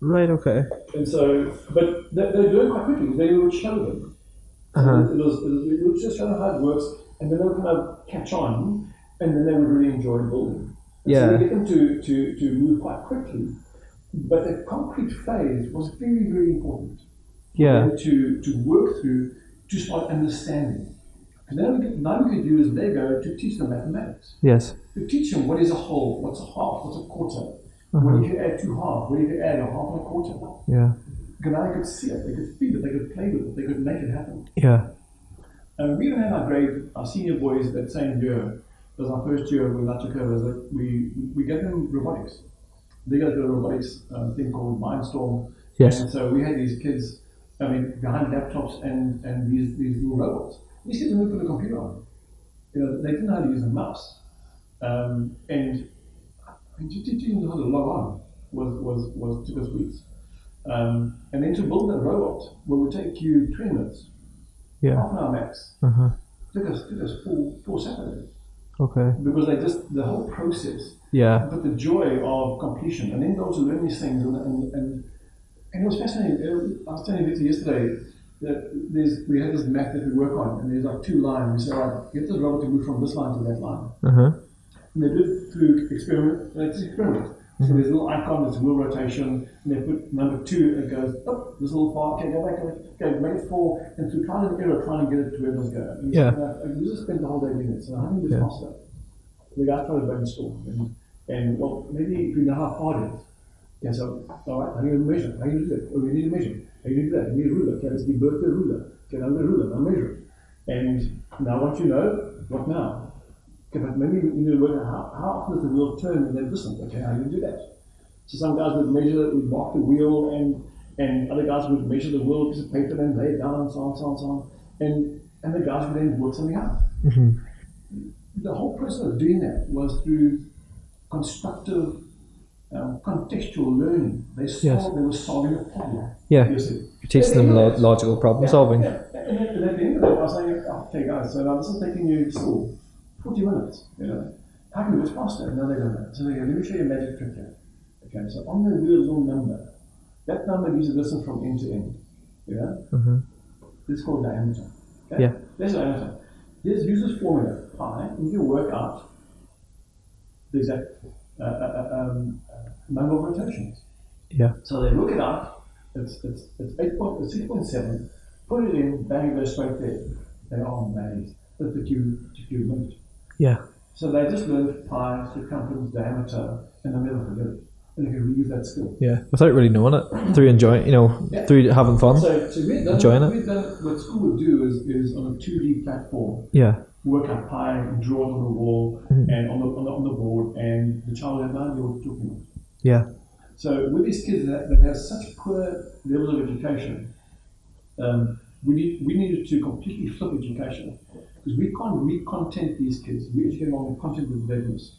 Right, okay. And so, but they, they do it quite quickly. They would show them. Uh-huh. it, was, it was, we would just show them how it works, and then they would kind of catch on, and then they would really enjoy building. And So Yeah. we get them to, to, to move quite quickly. But the concrete phase was very, very important. Yeah. To, to work through to start understanding. Because then we could, now we could use Lego to teach them mathematics. Yes. To teach them what is a whole, what's a half, what's a quarter. Mm-hmm. What if you add two halves? What if you add a half and a quarter? Yeah. Because now they could see it, they could feel it, they could play with it, they could make it happen. Yeah. And we even had our grade, our senior boys that same year, it was our first year when I took over, was that we, we gave them robotics. They got a robotics um, thing called Mindstorm. Yes. And so we had these kids, I mean, behind laptops and, and these, these little robots. These kids didn't put a computer on. You know, they didn't know how to use a mouse. Um, and and to teach them how to log on was, was, was took us weeks. Um, and then to build a robot what would take you 20 minutes, Yeah. half an hour max, Uh huh. took us, took us four, four Saturdays. Okay. Because they just, the whole process, Yeah. but the joy of completion, and then those who learn these things, and, and, and, and it was fascinating. Uh, I was telling Victor yesterday that there's, we had this map that we work on, and there's like two lines. We say, all right, get this robot to move from this line to that line. Uh huh. And they do it through experiment, and it's experiment. So there's a little icon that's a wheel rotation, and they put number two, it goes up, this little far, okay, go back, go back, okay, make it four, and through trial and error, trying to get it to where it does go. And Yeah. uh, we just spend the whole day doing it, so you do Yeah. this faster? The guy tried to brainstorm, and, and well, maybe if we know how hard it is. Yeah, so, all right, how do you measure? How do you do it? Oh, we need to measure. How do you do that? You need a ruler. Okay, let's give birth to a ruler. Okay, now the ruler, now measure it. And now once you know, what now? Okay, but maybe you need to work out how, how often does the wheel turn in that distance? Okay, how do you do that? So some guys would measure, would mark the wheel, and and other guys would measure the wheel, piece of paper, and lay it down, and so on, so on, so on. And and the guys would then work something out. Mm-hmm. The whole process of doing that was through constructive, um, contextual learning. They solved, Yes. they were solving a problem. Yeah. You teaching them lo- logical problem Yeah, solving. Yeah. And, at the end of it, I was saying, okay, guys, so now this is taking you to school, 40 minutes. You know, how can we do it faster? No, they don't. So they go, let me show you a magic trick here. Okay, so on the little number, that number gives a distance from end to end. Yeah? Mm-hmm. This is called diameter. Okay? Yeah. There's diameter. Here's use this formula, pi, and you work out the exact uh, uh, uh, um, uh, number of rotations. Yeah. So they look it up. It's it's it's eight point it's six point seven. Put it in, bang, it goes straight there. They are amazed. That the you took you a minute. Yeah. So they just learned pi, circumference, diameter, and they'll never forget it. And they can reuse that skill. Yeah. Without really knowing it, through enjoying, you know, Yeah. through having fun. So, so we've done, Enjoying it. we've done what school would do is, is on a 2D platform, Yeah. work out pi, draw it on the wall Mhm. and on the, on the on the board, and the child had no idea what you're talking about. Yeah. So with these kids that, that have such poor levels of education, um, we need we needed to completely flip education because we can't re-content these kids. We educate them on the content with values.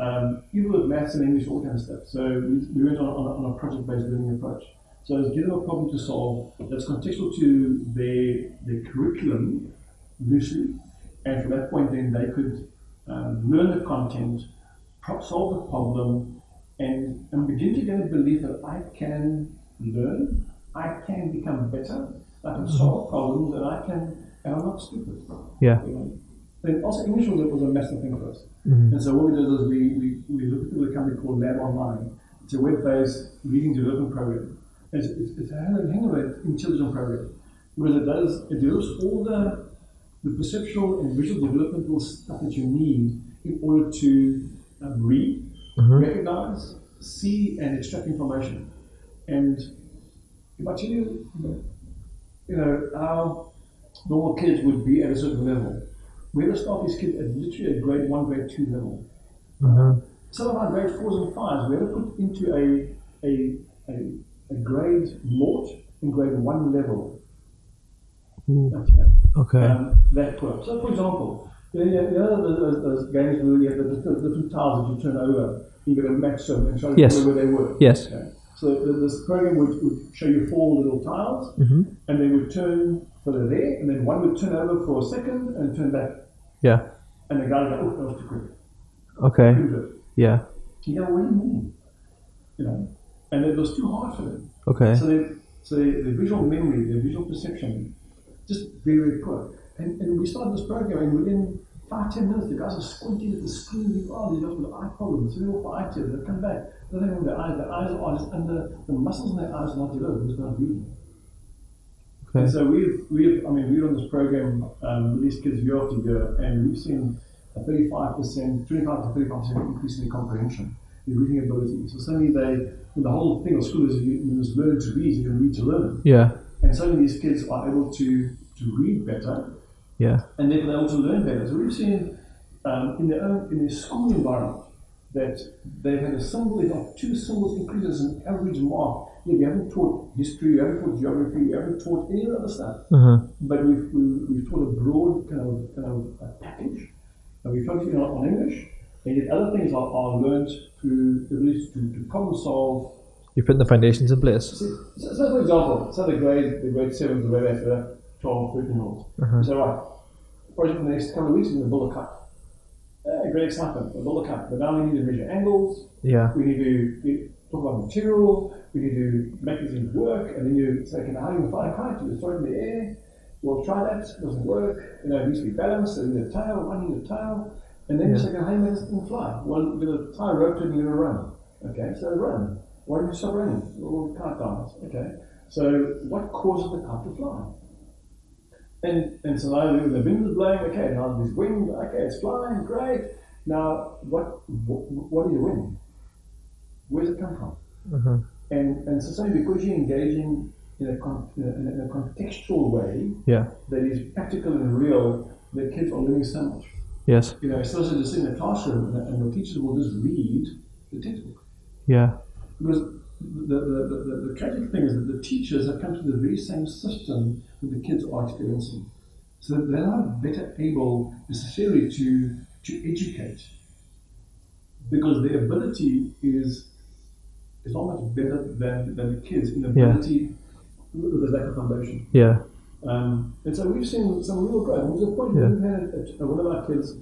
Um, even with maths and English, all kind of stuff. So we, we went on, on, a, on a project-based learning approach. So it's give them a problem to solve that's contextual to their their curriculum loosely, and from that point then they could um, learn the content, solve the problem, and, and begin to get a belief that I can learn, I can become better, I can solve problems, and I can, and I'm not stupid. Yeah. You know? Also English was a, was a massive thing for us. Mm-hmm. And so what we did is we, we, we looked at a company called Lab Online. It's a web-based reading development program. It's, it's, it's a hell of a hell of an intelligent program because it does it develops all the the perceptual and visual developmental stuff that you need in order to um, read, Mhm. recognize, see, and extract information. And if I tell you, you know, how normal kids would be at a certain level, we ever start these kids at literally a grade one, grade two level. Mhm. Some of our grade fours and fives, we ever put into a a, a, a grade mort in grade one level. Okay. Okay. Um, that poor. So, for example, you know, you know those, those, those games where you have the different, different tiles that you turn over, you get a match them and show Yes. where they were. Yes. Okay. So th- this program would, would show you four little tiles, Mm-hmm. and they would turn so they're there, and then one would turn over for a second and turn back, Yeah. and the guy would go, "Oh, that was too quick." Okay. Yeah. You know what do you mean? You know, and it was too hard for them. Okay. So they, so they, the visual memory, the visual perception, just very, very poor. And, and we started this program, and within five, ten minutes, the guys are squinting at the screen. Go, oh, these guys with eye problems. They're all eye tests. They come back. They're having their eyes. Their eyes are just under the muscles in their eyes are not developed. It's not reading. And so we've, we've, I mean, we're on this program um, these kids year after year, and we've seen a 35%, 25 to 35% increase in their comprehension, their reading ability. So suddenly they, the whole thing of school is you, you must learn to read, you can read to learn. Yeah. And suddenly these kids are able to, to read better, Yeah. and they're able to learn better. So we've seen um, in their own, in their school environment that they've had a single, if not two symbols increases in average mark. Yeah, we haven't taught history, we haven't taught geography, we haven't taught any of the other stuff. Uh-huh. But we've, we've, we've taught a broad kind of, kind of uh, package. And we're focusing on, on English. And yet other things are, are learned through the ability to, to problem solve. You're putting the foundations in place. So, so, so for example, so the grade, the grade 7, the grade 8, the 12, 13 year olds. Uh-huh. So, right, project in the next couple of weeks is going to build a cup. Uh, great excitement, we'll build a cup. But now we need to measure angles, Yeah. we need to we talk about material, we need to make these things work, and then you say, can how do you fly a kite? You throw it in the air, we'll try that, it doesn't work, you know, it needs to be balanced, so you need a tail, I need a tail, and then you Yeah. say, how do you this thing fly? Well, you're going to tie a rope to it and you're going to run. Okay, so run. Why don't you stop running? Little kite dies. Okay, so what causes the kite to fly? And, and so now the wind is blowing, okay, now there's wind, okay, it's flying, great. Now, what, what, what is the wind? Where does it come from? Uh-huh. And, and so because you're engaging in a, con, in, a, contextual way Yeah. that is practical and real, the kids are learning so much. Yes. You know, instead of just sitting in the classroom and, the teachers will just read the textbook. Yeah. Because the, the, the, the, the tragic thing is that the teachers have come to the very same system that the kids are experiencing. So they're not better able necessarily to, to educate because their ability is is not much better than, than the kids in Yeah. ability with the lack of foundation. Yeah. Um, and so we've seen some real growth. There's a point Yeah. we've had a, one of our kids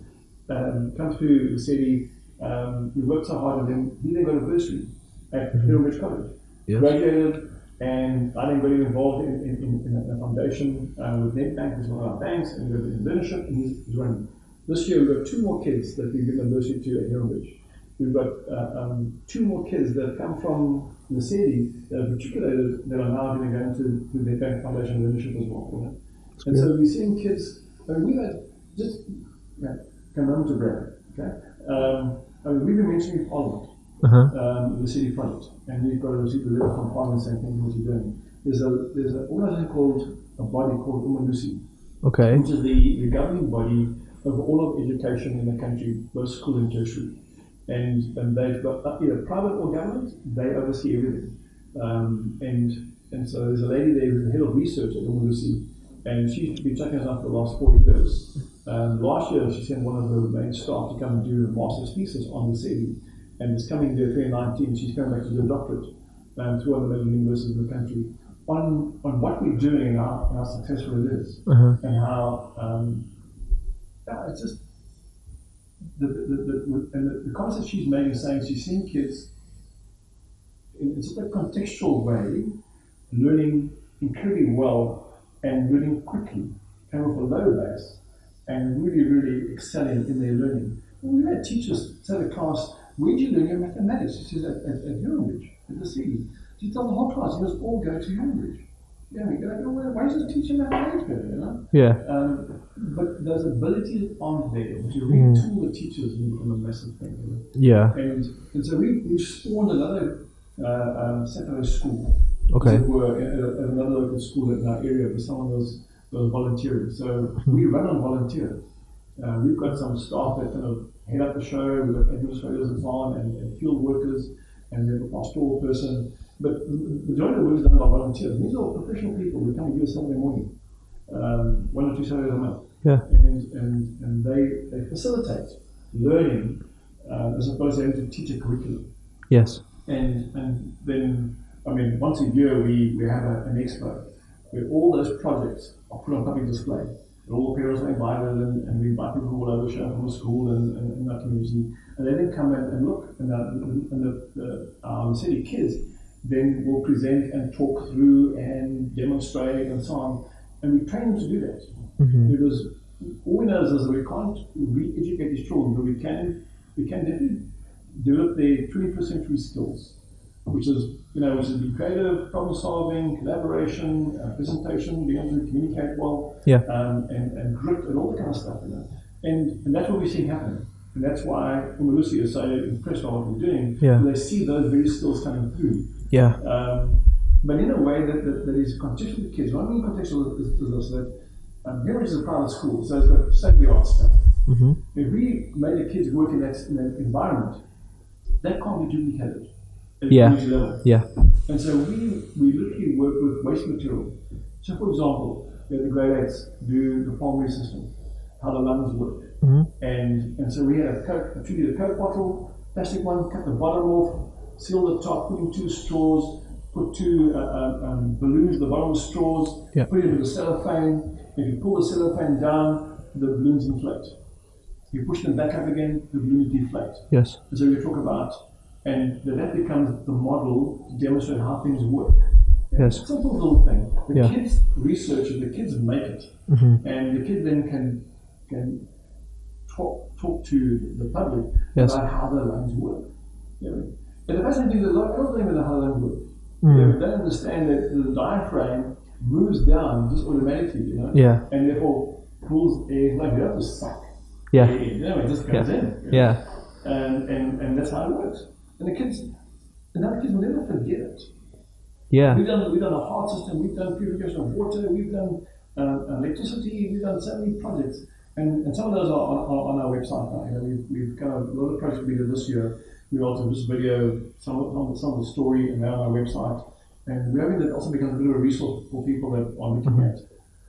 um, come through the city. Um, we worked so hard with him. He then got a bursary at mm Ridge College. Yes. Graduated, and I then got involved in, in, in, in a, foundation uh, with Nedbank, is one of our banks, and we got an internship, and he's, he's running. This year we've got two more kids that we've given a bursary to at Heronbridge. We've got uh, um, two more kids that come from the city that have matriculated that are now going to go into the Nedbank Foundation leadership as well. You know? And so we're seeing kids, I mean, we've had just, yeah, come home to Brad, okay? Um, I mean, we've been mentioning Parliament Uh-huh. um, the city project, and we've got to receive the letter from Parliament saying thank you what you're doing. There's a there's an organisation called a body called Umalusi, Okay. which is the, the governing body of all of education in the country, both school and tertiary. And and they've got uh, either private or government, they oversee everything. Um, and and so there's a lady there who's the head of research at the university, and she's been checking us out for the last 40 years. Um, last year, she sent one of her main staff to come and do a master's thesis on the city. And it's coming to 2019, she's coming back to do a doctorate um, through one of the major universities in the country on, on what we're doing and how, how successful it is. Uh-huh. And how um, yeah, it's just the, the, the, and the, the concept she's making is saying she's seeing kids in, in such a contextual way, learning incredibly well and learning quickly, coming off a low base, and really, really excelling in their learning. And we had teachers tell the class, where do you learn your mathematics? She says, at, at, at Heronbridge, at the city. She tells the whole class, you must all go to Heronbridge. Yeah, we go, "Well, why does the teacher mathematics better, you know? Yeah. Um, but those abilities aren't there. To Mm. retool the teachers become a massive thing. You know? Yeah. And, and so we, we spawned another uh, um, secondary school. Okay. As it were, at, at another local school in our area, but someone was, was volunteering. So we run on volunteers. Uh, we've got some staff that kind of head up the show, we've got administrators and so on, and, and field workers, and we have a pastoral person. But the majority of the work is done by volunteers. These are professional people who come and give us Saturday morning, um, one or two Saturdays a month Yeah. and, and, and they, they facilitate learning uh, as opposed to having to teach a curriculum. Yes. And, and then, I mean, once a year we, we have a, an expo where all those projects are put on public display. And all the parents are invited and, and we invite people from all over the show, from the school and, and, and our community. And they then come in and look, and, the, and the, the, the city kids then will present and talk through and demonstrate and so on. And we train them to do that Mm-hmm. because all we know is that we can't re-educate these children, but we can we can definitely develop their 21st century skills which is you know which is be creative, problem solving, collaboration, uh, presentation, being able to communicate well, Yeah. um, and, and grit and all that kind of stuff. You know? and, and that's what we're seeing happening. And that's why Umalusi is so impressed by what we're doing. Yeah. They see those very skills coming through. Yeah. Um, but in a way that, that, that is contextual with kids. What I mean contextual is, is this that um, Heronbridge is a private school, so it's got state the art stuff. Mm-hmm. If we made the kids work in that, in that environment, that can't be duplicated at a Yeah. level. Yeah. And so we, we literally work with waste material. So, for example, we had the grade eights do the formulary system, how the lungs work. Mm-hmm. And, and so we had a Coke, a two liter Coke bottle, plastic one, cut the bottom off, seal the top, put in two straws, put two uh, um, um, balloons at the bottom of straws, Yeah. put it into the cellophane. If you pull the cellophane down, the balloons inflate. You push them back up again, the balloons deflate. Yes. And so we talk about, and that, becomes the model to demonstrate how things work. Yes. Simple little thing. The Yeah. kids research it, the kids make it, Mm-hmm. and the kid then can can talk talk to the public Yes. about how the lungs work. You know? And the fascinating thing is a lot of people don't even know how the lungs work. Mm. They don't understand that the diaphragm moves down just automatically, you know, Yeah. and therefore pulls air like you don't have to suck. Yeah. air You know, it just goes Yeah. in. you know? Yeah. and, and, and that's how it works. And the kids, and our kids will never forget it. Yeah. We've done, we've done a heart system, we've done purification of water, we've done uh, electricity, we've done so many projects. And, and some of those are on, are on our website now. You know, we've, we've kind of, a lot of projects we did this year, we also just video some of, some of, some of the story and they're on our website. And we're hoping that also becomes a bit of a resource for people that are looking at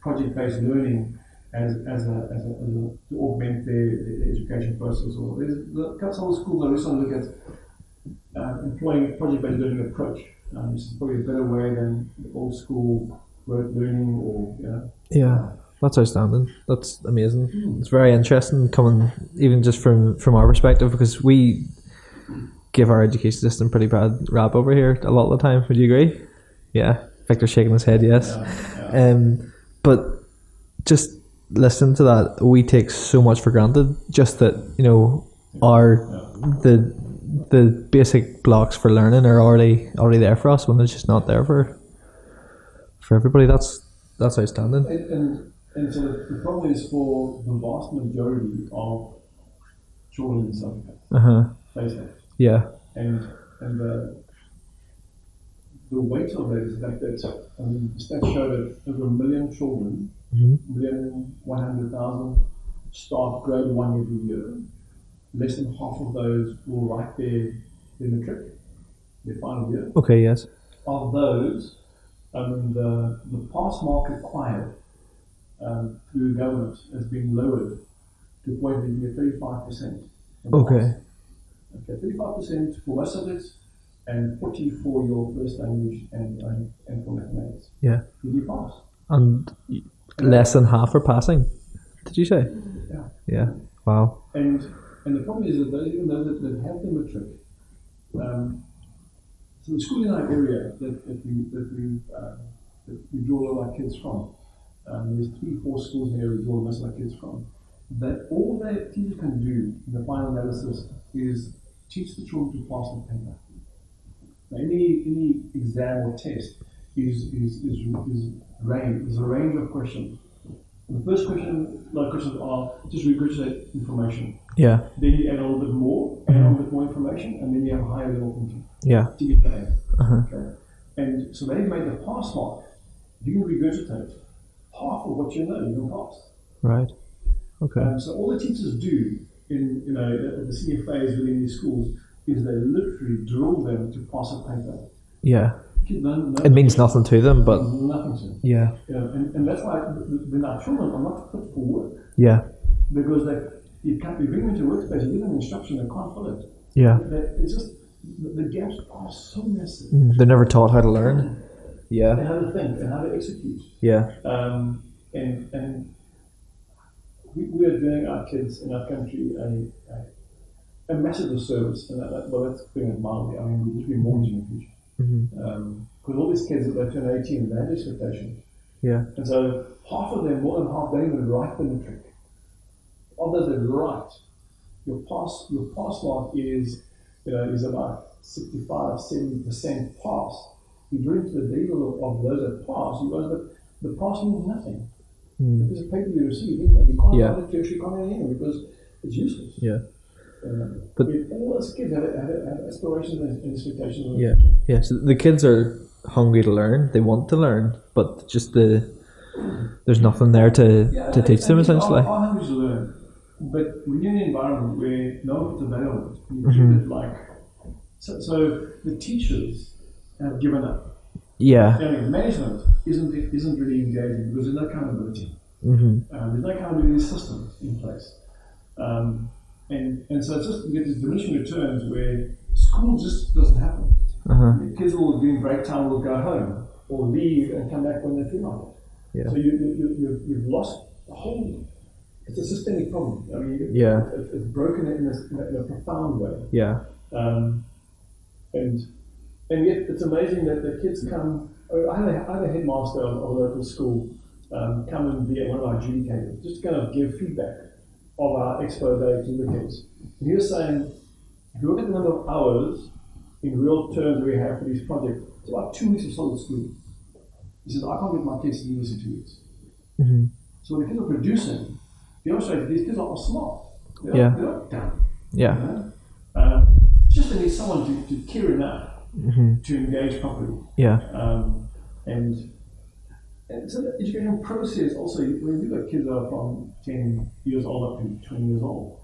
project-based learning as, as, a, as, a, as a, to augment their, their education process. Or there's the, some of the schools are recently look at uh, employing a project-based learning approach. Um, this is probably a better way than the old school rote learning or you know. Yeah. That's outstanding. That's amazing. It's very interesting coming even just from from our perspective because we give our education system pretty bad rap over here a lot of the time. Would you agree? Yeah. Victor's shaking his head. Yes. Uh, yeah. Um, but just listening to that, we take so much for granted. Just that you know our the the basic blocks for learning are already already there for us when it's just not there for for everybody. That's that's outstanding. And, and, and so the, problem is for the vast majority of children in South Africa, Uh Yeah. And, and the, the weight of that is that, I mean, the stats show that over a million children, Mhm. million one hundred thousand, start grade one every year. Less than half of those will write their, their matric, their final year. Okay. Yes. of those, um, the, the pass mark required um, through government has been lowered to a point where you get 35%. Okay. pass. Okay, 35% for most subjects and 40 for your first language and, and, and for mathematics. Yeah. Did you pass? And less than half are passing. Did you say? Yeah. Yeah. Wow. And, and the problem is that those, even those that, that have the matric, um, so the school in our area that, that we that we uh, that we draw all our kids from, um, there's three, four schools in the area we draw most of our kids from. That all that teachers can do in the final analysis is teach the children to pass the paper. Now, any any exam or test is is is, is range. There's a range of questions. The first question, like questions are just regurgitate information. Yeah. Then you add a little bit more, add a little bit more information, and then you have a higher level thinking Yeah. to get that. Uh-huh. Okay. And so they've made the pass mark. You can regurgitate half of what you know, you can pass. Right. Okay. Um, so all the teachers do in you know the senior phase within these schools is they literally drill them to pass a paper. Yeah. Kids don't It means nothing to them, but nothing to them. yeah. Know, and, and that's why then our children are not fit for work Yeah. because they you can't be bring them a workspace, you give them instruction, they can't follow it. Yeah. They- It's just the, the gaps are so massive. Mm, They're never taught how to learn. And Yeah. how to think and how to execute. Yeah. Um, and and we, we are doing our kids in our country a, a, a massive service, And that, that, well, that's putting it mildly. I mean, we're just be mortgaging the future. Mm-hmm. Um, because all these kids, that they turn 18, they have expectations. Yeah. And so half of them, more than half, don't even write the matric. Of those that write, your pass your pass mark is you know is about 65, 70% pass. You drill into the detail of, of those that pass, you guys, but the pass means nothing. Mm. The piece of paper you receive, isn't it? you can't Yeah. it you can't anything because it's useless. Yeah. Uh, But- all those kids have, have, have aspirations and expectations. Yeah. Yeah, so the kids are hungry to learn. They want to learn, but just the there's nothing there to, Yeah, to and- teach them and essentially. Are hungry to learn, but when you're in an environment where no one's available, you Mhm. treat like so, so. The teachers have given up. Yeah. Management isn't isn't really engaging because there's no accountability. hmm Um, there's no accountability system in place, um, and and so it's just you get these diminishing returns where school just doesn't happen. Uh huh. The kids will during break time will go home or leave and come back when they feel like it. Yeah. So you, you, you, you, you've lost the whole. It's a systemic problem. I mean, it- Yeah. it, it's broken in a, in a, in a profound way. Yeah. Um, and and yet it's amazing that the kids come. I had a, I had a headmaster of, a local school um, come and be at one of our adjudicators, just to kind of give feedback of our expose to the kids. And he was saying, if you look at the number of hours in real terms we have for these projects, it's about two weeks of solid school. He says, I can't get my kids to do this in two weeks. hmm So when the kids are producing, demonstrate these kids are smart. They're, Yeah. not, they're not dumb. Yeah. You know? um, it's just they need someone to, to care enough hmm to engage properly. Yeah. Um, and and so the educational process also, when you look kids that are from 10 years old up to 20 years old,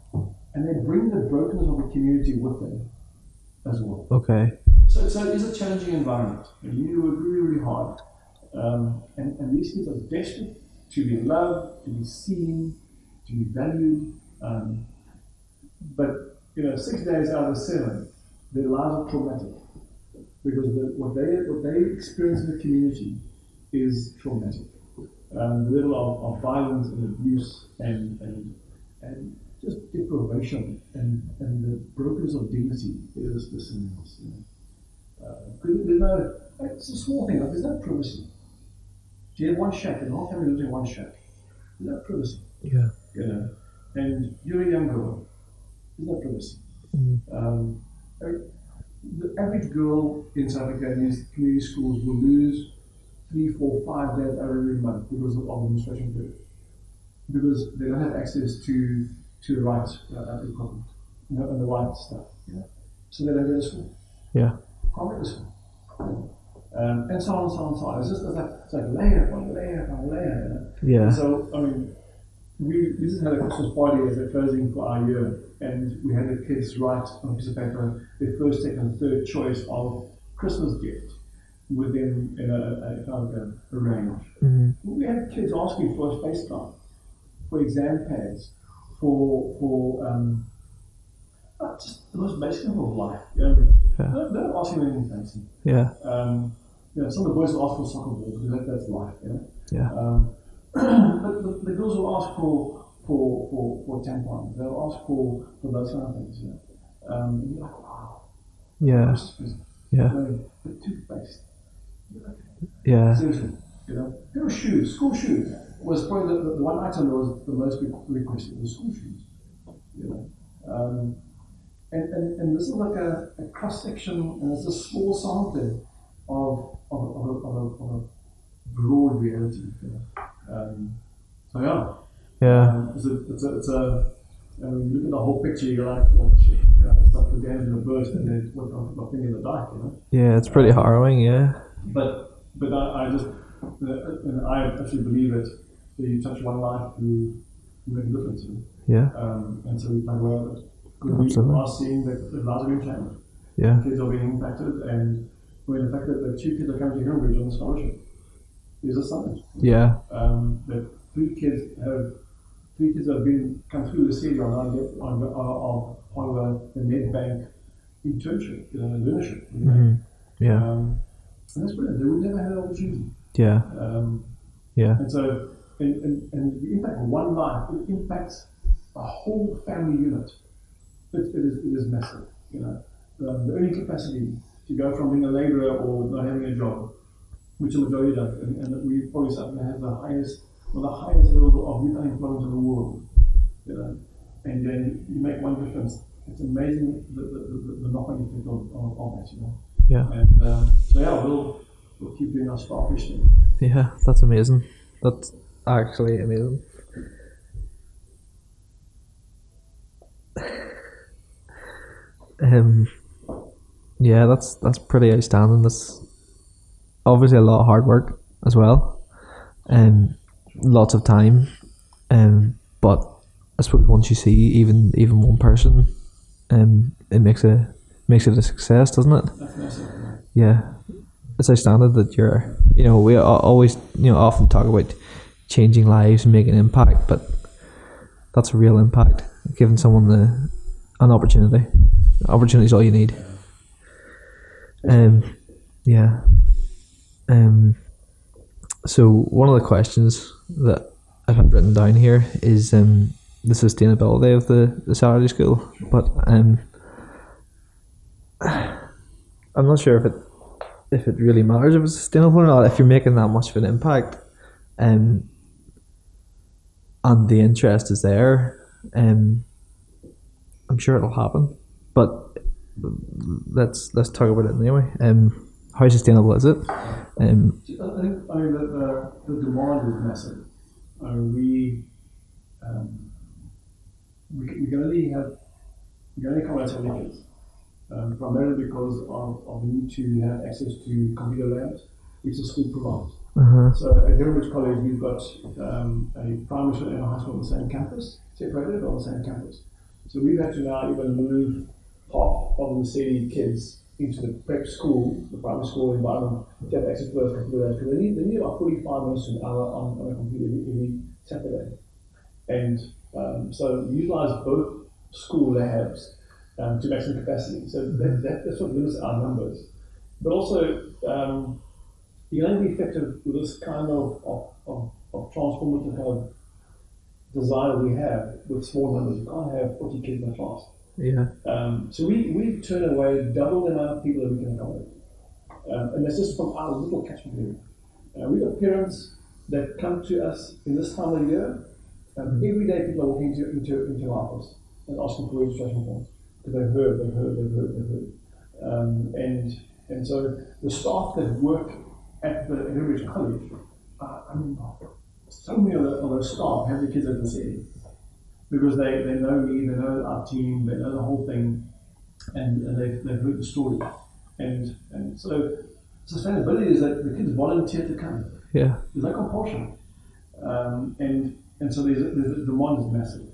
and they bring the brokenness of the community with them as well. Okay. So, so it is a challenging environment. You work really, really hard. Um, and, and these kids are desperate to be loved, to be seen, to be valued. Um, but, you know, six days out of seven, their lives are traumatic. Because the, what, they, what they experience in the community is traumatic. Um, the level of, of violence and abuse and, and, and just deprivation and, and the brokenness of dignity is just immense. You know. Uh, there's no, it's a small thing, like there's no privacy. Do you have one shack and the whole family lives in one shack? There's no privacy, Yeah. you know. And you're a young girl, there's no privacy. Mhm. Um, the average girl in South Africa in these community schools will lose three, four, five days every month because of the administration period. Because they don't have access to to the right uh, equipment you know, and the right stuff. You know? So they don't go to school. Yeah. Can't go to school. Um, and so on and so on and so on. It's just it's like, it's like layer upon layer upon layer. You know? Yeah. So, I mean, we, we just had a Christmas party as a closing for our year, and we had the kids write on a piece of paper their first, second, and third choice of Christmas gift within in a, kind of a, a range. hmm We had kids asking for a space card, for exam pads, for for um, uh, just the most basic of life. You know, Yeah. don't, don't ask anything fancy. Yeah. Um, you know, some of the boys ask for soccer balls because that, that's life. You know? Yeah. Um, but the, the girls will ask for for for, for tampons. They'll ask for, for those kind of things. Know? um, you're like, wow, Yeah. Yeah. the toothpaste. Yeah. Seriously, you know, there were shoes, school shoes was probably the, the, one item that was the most requested was school shoes. You know, um, and, and, and this is like a, a cross section, and it's a small sampling of of, of, a, of, a, of a broad reality. You know? Um, so yeah, Yeah. um, it's a it's a, it's a I mean, look at the whole picture, you're like, well, shit, you know, it's like the games in a burst, and then my finger in the dike, you know. Yeah. It's pretty harrowing. Yeah. But but I, I just uh, and I actually believe that you touch one life, you, you make a difference. You Yeah. um, and so we find well that we are seeing that the lives are being changed. Yeah. Kids are being impacted, and when the fact that the two kids are coming to Heronbridge on the scholarship is a sign. Yeah. Um, that three kids have three kids have been come through the city on on on, on, on of the Nedbank internship, uh, learnership. hmm Yeah. Um, and that's brilliant. They would never have that opportunity. Yeah. Um, Yeah. and so, and, and, and the impact of one life, it impacts a whole family unit. It, it, is, it is massive, you know. Um, the earning capacity to go from being a labourer or not having a job, which the majority don't, and, and we probably have the highest, well, the highest level of youth unemployment in the world, you know. And then you make one difference, it's amazing the, the, the, the knock-on effect of, of, of that, you know. Yeah. And um, so yeah, we'll we'll keep doing our starfish thing. Yeah, that's amazing. That's actually amazing. [SIGHS] Um, yeah, that's that's pretty outstanding. That's obviously a lot of hard work as well, and lots of time. Um, but I suppose once you see even even one person, um, it makes a makes it a success, doesn't it? Yeah, it's outstanding that you're. You know, we always you know often talk about changing lives and making an impact, but that's a real impact. Giving someone the an opportunity. Opportunity is all you need. Um, yeah. Um. So one of the questions that I've had written down here is um the sustainability of the, the Saturday school, but um. I'm not sure if it if it really matters if it's sustainable or not. If you're making that much of an impact, um, and the interest is there, um, I'm sure it'll happen. But let's let's talk about it anyway. Um, how sustainable is it? Um, I think I mean the, the, the demand is massive. Mean, we um, we, can- we can only have we can only so many kids, um, primarily because of, of the need to have access to computer labs, which the school provides. uh-huh. So at Heritage College, we've got um, a primary school and a high school on the same campus, separated on the same campus. So we've had to now even move half of the city kids into the prep school, the primary school environment, to have access to those computer. Because they need, they need about 45 minutes to an hour on, on a computer every, Saturday. And um, so utilize both school labs um, to maximum capacity. So that, that, that's what limits our numbers. But also, um, you can only be effective with this kind of, of, of, of transformative kind of desire we have with small numbers. You can't have 40 kids in a class. Yeah. Um, so we, we turn away double the amount of people that we can accommodate. Um, and that's just from our little catchment area. Uh, we've got parents that come to us in this time of year. Um, every day people are walking into, into, into our office and asking for registration forms. Because they've heard, they've heard, they've heard, they've heard. Um, and, and so the staff that work at the Heritage College, uh, I mean, so many of, the, of those staff have the kids at Lesedi because they, they know me, they know our team, they know the whole thing, and, and they've, they've heard the story. And, and so sustainability is that the kids volunteer to come. Yeah. There's no compulsion. Um, and, and so there's, there's, the demand is massive.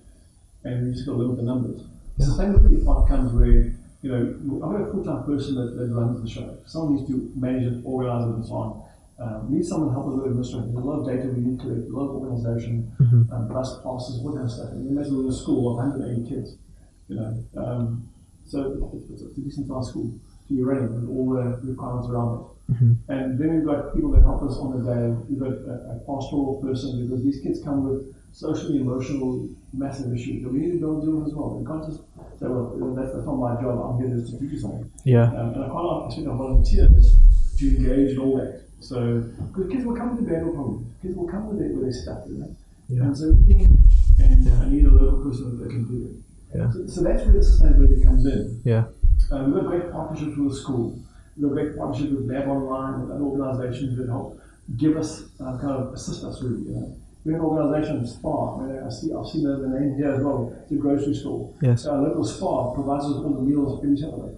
And you just got to limit the numbers. Yeah. Sustainability part comes where, you know, I'm a full time person that, that runs the show. Someone needs to manage it, organize it, and so on. Um, we need someone to help us with administration. There's a lot of data we need to collect, a lot of organization, Mhm. um, bus passes, what kind of stuff. And you imagine with a school of 180 kids, you know. Um, so it's, it's a decent sized school to be running with all the requirements around it. Mhm. And then we've got people that help us on the day. We've got a, a pastoral person because these kids come with socially emotional massive issues that we need to go and deal with as well. We can't just say, well, that's, that's not my job. I'm here just to do something. Yeah. Um, and I can't ask you know, volunteers to engage in all that. So, because kids will come with their problems. Kids will come with their, with their stuff, you know. Yeah. And so, and I need a local person that can do it. Yeah. So, so that's where the sustainability comes in. Yeah. Um, we've got great partnerships with the school. We've got great partnerships with Lab Online and other organizations that help give us, uh, kind of assist us really. You know. We have an organization, SPAR. I, I see, I've seen the, the name here as well. It's a grocery store. Yes. So our local SPAR provides us with all the meals every Saturday.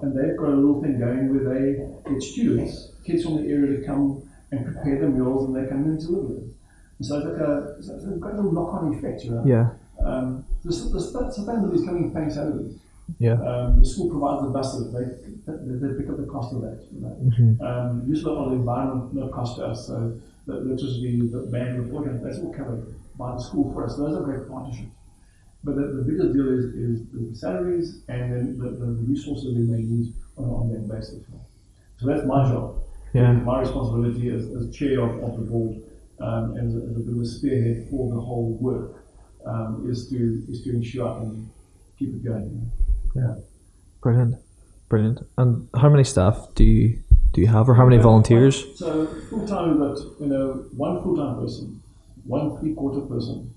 And they've got a little thing going where they get students, kids from the area to come and prepare the meals and they come in and deliver them. And so it's like a, it's a great little knock-on effect, you know. Yeah. Um, the, the, the sustainability is coming in paying salaries. Yeah. Um, the school provides the buses, they, they, they pick up the cost of that. You know. Mhm. Um, use of the environment, no cost to us, so the electricity, the band, the water, that's all covered by the school for us. Those are great partnerships. But the, the biggest deal is, is the salaries and then the, the resources we may need on an ongoing basis. So that's my job. Yeah. My responsibility as, as chair of, of the board um, and as a, as bit of a spearhead for the whole work um, is to is to ensure I can keep it going. Yeah. Brilliant. Brilliant. And how many staff do you do you have, or how many volunteers? So full time, got you know one full time person, one three quarter person,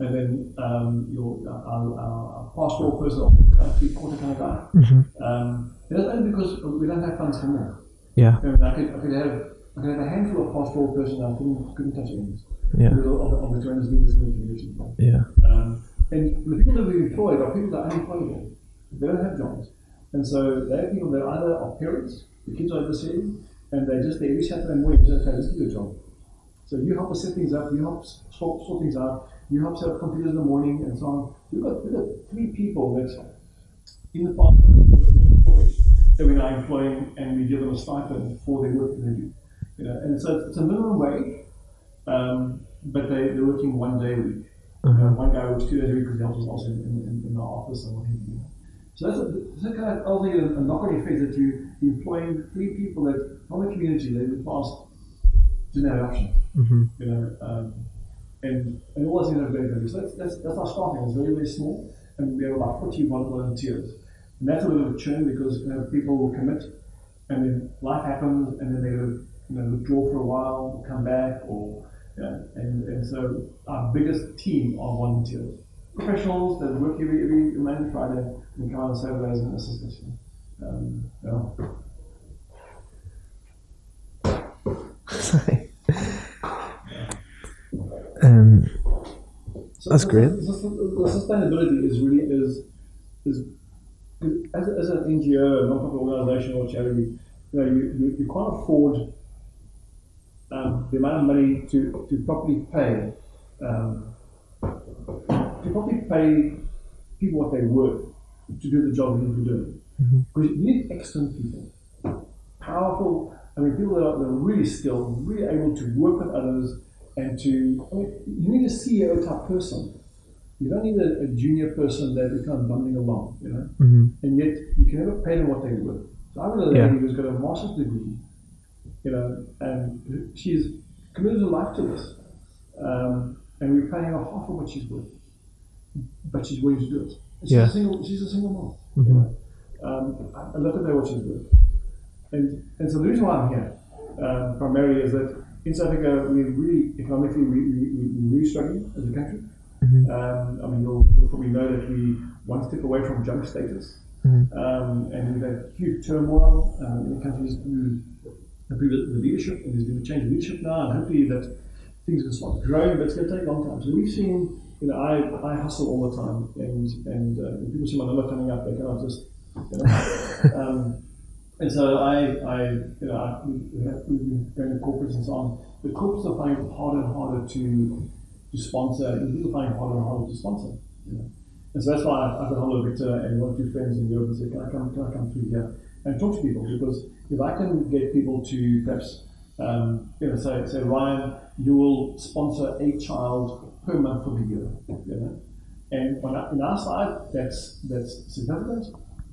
and then um, your our, our, pastoral person three quarter kind of guy. Mm-hmm. Um, and that's only because we don't have funds for more. Yeah. I, mean, I, could, I could have I could have a handful of pastoral personnel couldn't couldn't touch ends Yeah. because of, of the tremendous needs in the community. Yeah. Um, and the people that we employed are people that are unemployable. They don't have jobs. And so they have people that either are parents, the kids are overseas, and they just, they every Saturday morning say, okay, let's you a job. So you help us set things up, you help sort, sort things out, you help set up computers in the morning, and so on. We've got, we've got three people that in the past that we're now employing, and we give them a stipend for their work that they do. You know, and so it's a minimum wage, um, but they, they're working one day a week. Uh-huh. Uh, one guy works two days a week because he helps us also in, in, in the office and what have you. So that's a, that's a kind of also a, a knock-on effect that you you employing three people that from the community that in the past didn't have options, Mm-hmm. you know, um, and and all those things are very value. So that's, that's that's our starting. It's very very small, and we have about 40 volunteers, and that's a little bit of a churn because you know, people will commit, and then life happens, and then they will you know withdraw for a while, come back, or yeah, and, and so our biggest team are volunteers. Professionals that work every, every Monday, Friday, and come on Saturdays and assist us. Um, yeah. [LAUGHS] um, So That's the- great. Sustainability is really is is as, as an NGO, a non-profit organisation or charity, you know, you, you, you can't afford um, the amount of money to, to properly pay um, to properly pay people what they're worth to do the job you need to do. Because you need excellent people, powerful. I mean, people that are, that are really skilled, really able to work with others, and to. I mean, you need a CEO type person. You don't need a, a junior person that is kind of bumbling along, you know. mm-hmm. And yet, you can never pay them what they're worth. So I've got a lady Yeah. who's got a master's degree, you know, and she's committed her life to this, um, and we're paying her half of what she's worth, but she's willing to do it. She's Yeah. a single. She's a single mom. Mhm. You know? um, I- I'd love to know what she's worth. And, and so the reason why I'm here um, primarily is that in South Africa, we're really, economically, we, we, we, we're really struggling as a country. Mhm. Um, I mean, you'll, you'll probably know that we one step away from junk status. Mhm. Um, and we've had huge turmoil um, in the countries through the, leadership, and there's been a change of leadership now, and hopefully that things will start growing, but it's going to take a long time. So we've seen, you know, I, I hustle all the time, and, and uh, when people see my number coming up, they kind of just, you know. [LAUGHS] um, and so I, I, you know, I, we, we have, we've been going to corporates and so on, The corporates are finding it harder and harder to, to sponsor, it harder and harder to sponsor, you know. And so that's why I, I've got hold of Victor and one or two friends in Europe and said, can I come, can I come through here and talk to people? Because if I can get people to perhaps, um, you know, say, say, Ryan, you will sponsor a child per month for the year, you know. And on our, on our side, that's, that's significant.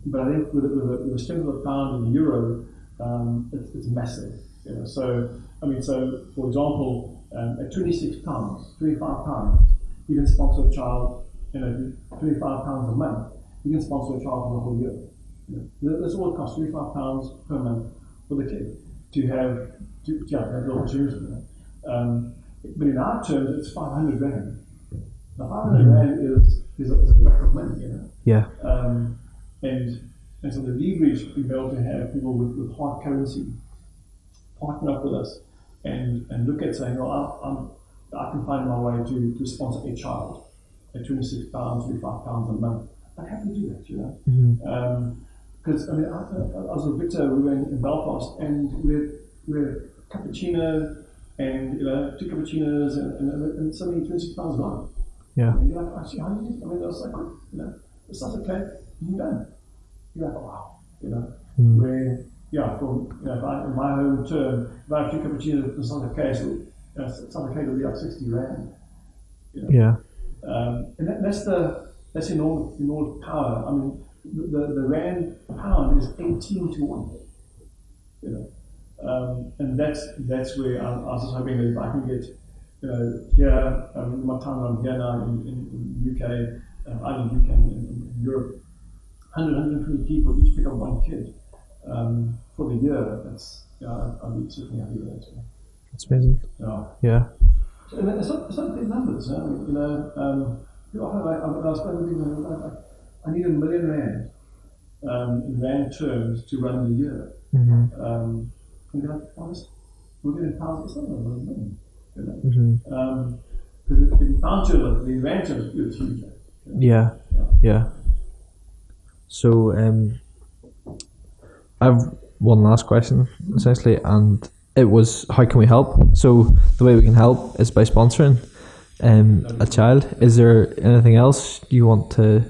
But I think with, the- with, the, with the strength of pound and the euro, um, it's, it's massive. You know? So, I mean, so for example, um, at 26 pounds, 25 pounds, you can sponsor a child, you know, 25 pounds a month, you can sponsor a child for the whole year. You know? That's all it costs, 25 pounds per month for the kid to have, to, yeah, to have the opportunity. You know? um, but in our terms, it's 500 rand. Now, 500 rand is, is, a, is a whack of money, you know. Yeah. Um, and, and so the leverage to be able to have people with, with hard currency partner up with us and, and look at saying, well, I, I'm, I can find my way to, to sponsor a child at 26 pounds, 25 pounds a month. I have to do that, you know. Mm-hmm. Because, I mean, I, I, I was with Victor, we were in, in Belfast, and we had, we had a cappuccino and, you know, two cappuccinos, and, and, and suddenly 26 pounds gone. Yeah. And you're like, actually, how do you, I mean, that was like, you know, it's not okay, you're done. You're like, wow, you know, Mm. where, yeah, from, you know, if I, in my home term, if I have two cappuccinos, it's not okay, so, you know, it's not okay to be like 60 rand. You know? Yeah. Um, and that, that's the that's enormous, enormous power. I mean, the, the, the rand pound is 18 to 1. You know, um, and that's that's where I, I was just hoping that if I can get, you know, here, um, my time I'm here now in, in, in UK, um, I in UK and in, in Europe, 100, 120 people each pick up one kid um, for the year. That's yeah, I'd be certainly happy with that. That's amazing. Yeah. Yeah. So, and it's not, it's not big numbers. I mean, you know, um, you know, I, I, I, I was need a million rand um, in rand terms to run the year. Mm-hmm. Um, and they're like, honest, we're getting pounds. It's not a million. You know? Mm-hmm. Um, because in pound terms, the rand terms, huge. Yeah. Yeah. Yeah. So um, I've one last question essentially, and it was how can we help? So the way we can help is by sponsoring um, a child. Is there anything else you want to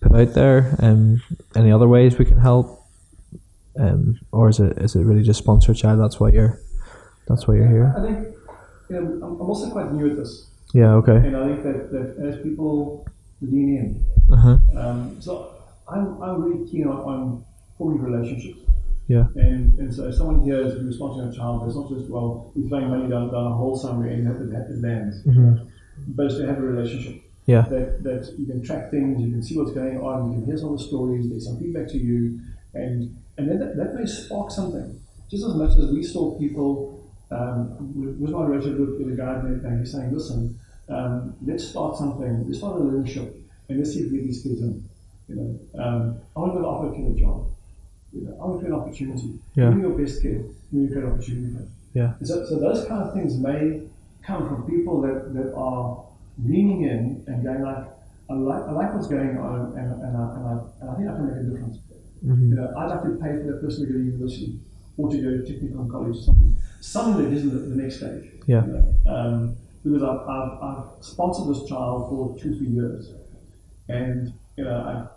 put out there? Um, any other ways we can help? Um, or is it is it really just sponsor a child? That's why you're that's why you're here. I think you know, I'm, also quite new at this, Yeah. Okay. and I think that, that as people lean in, Uh huh. um, so I'm, I'm really keen on, on forming relationships. Yeah. And, and so if someone here is sponsoring a child, it's not just, well, we're throwing money down, down a hole somewhere and you have to have it lands. Mhm. But it's to have a relationship. Yeah. That, that you can track things, you can see what's going on, you can hear some of the stories, there's some feedback to you, and, and then that, that may spark something. Just as much as we saw people, um, with, my relationship with, with a guy and he's saying, listen, um, let's start something, let's start a leadership, and let's see if we get these kids in. You know, um, I want to offer a kid a job. You know, I want to create an opportunity. Yeah. Give me your best kid, give me a great opportunity. Yeah. So, so those kind of things may come from people that, that are leaning in and going like, I like, I like what's going on and, and, I, and, I, and I think I can make a difference. Mm-hmm. You know, I'd like to pay for that person to go to university or to go to technical college or something. Something that isn't the, the next stage. Yeah. You know, um, because I've, I've, I've sponsored this child for two, three years. And, you know,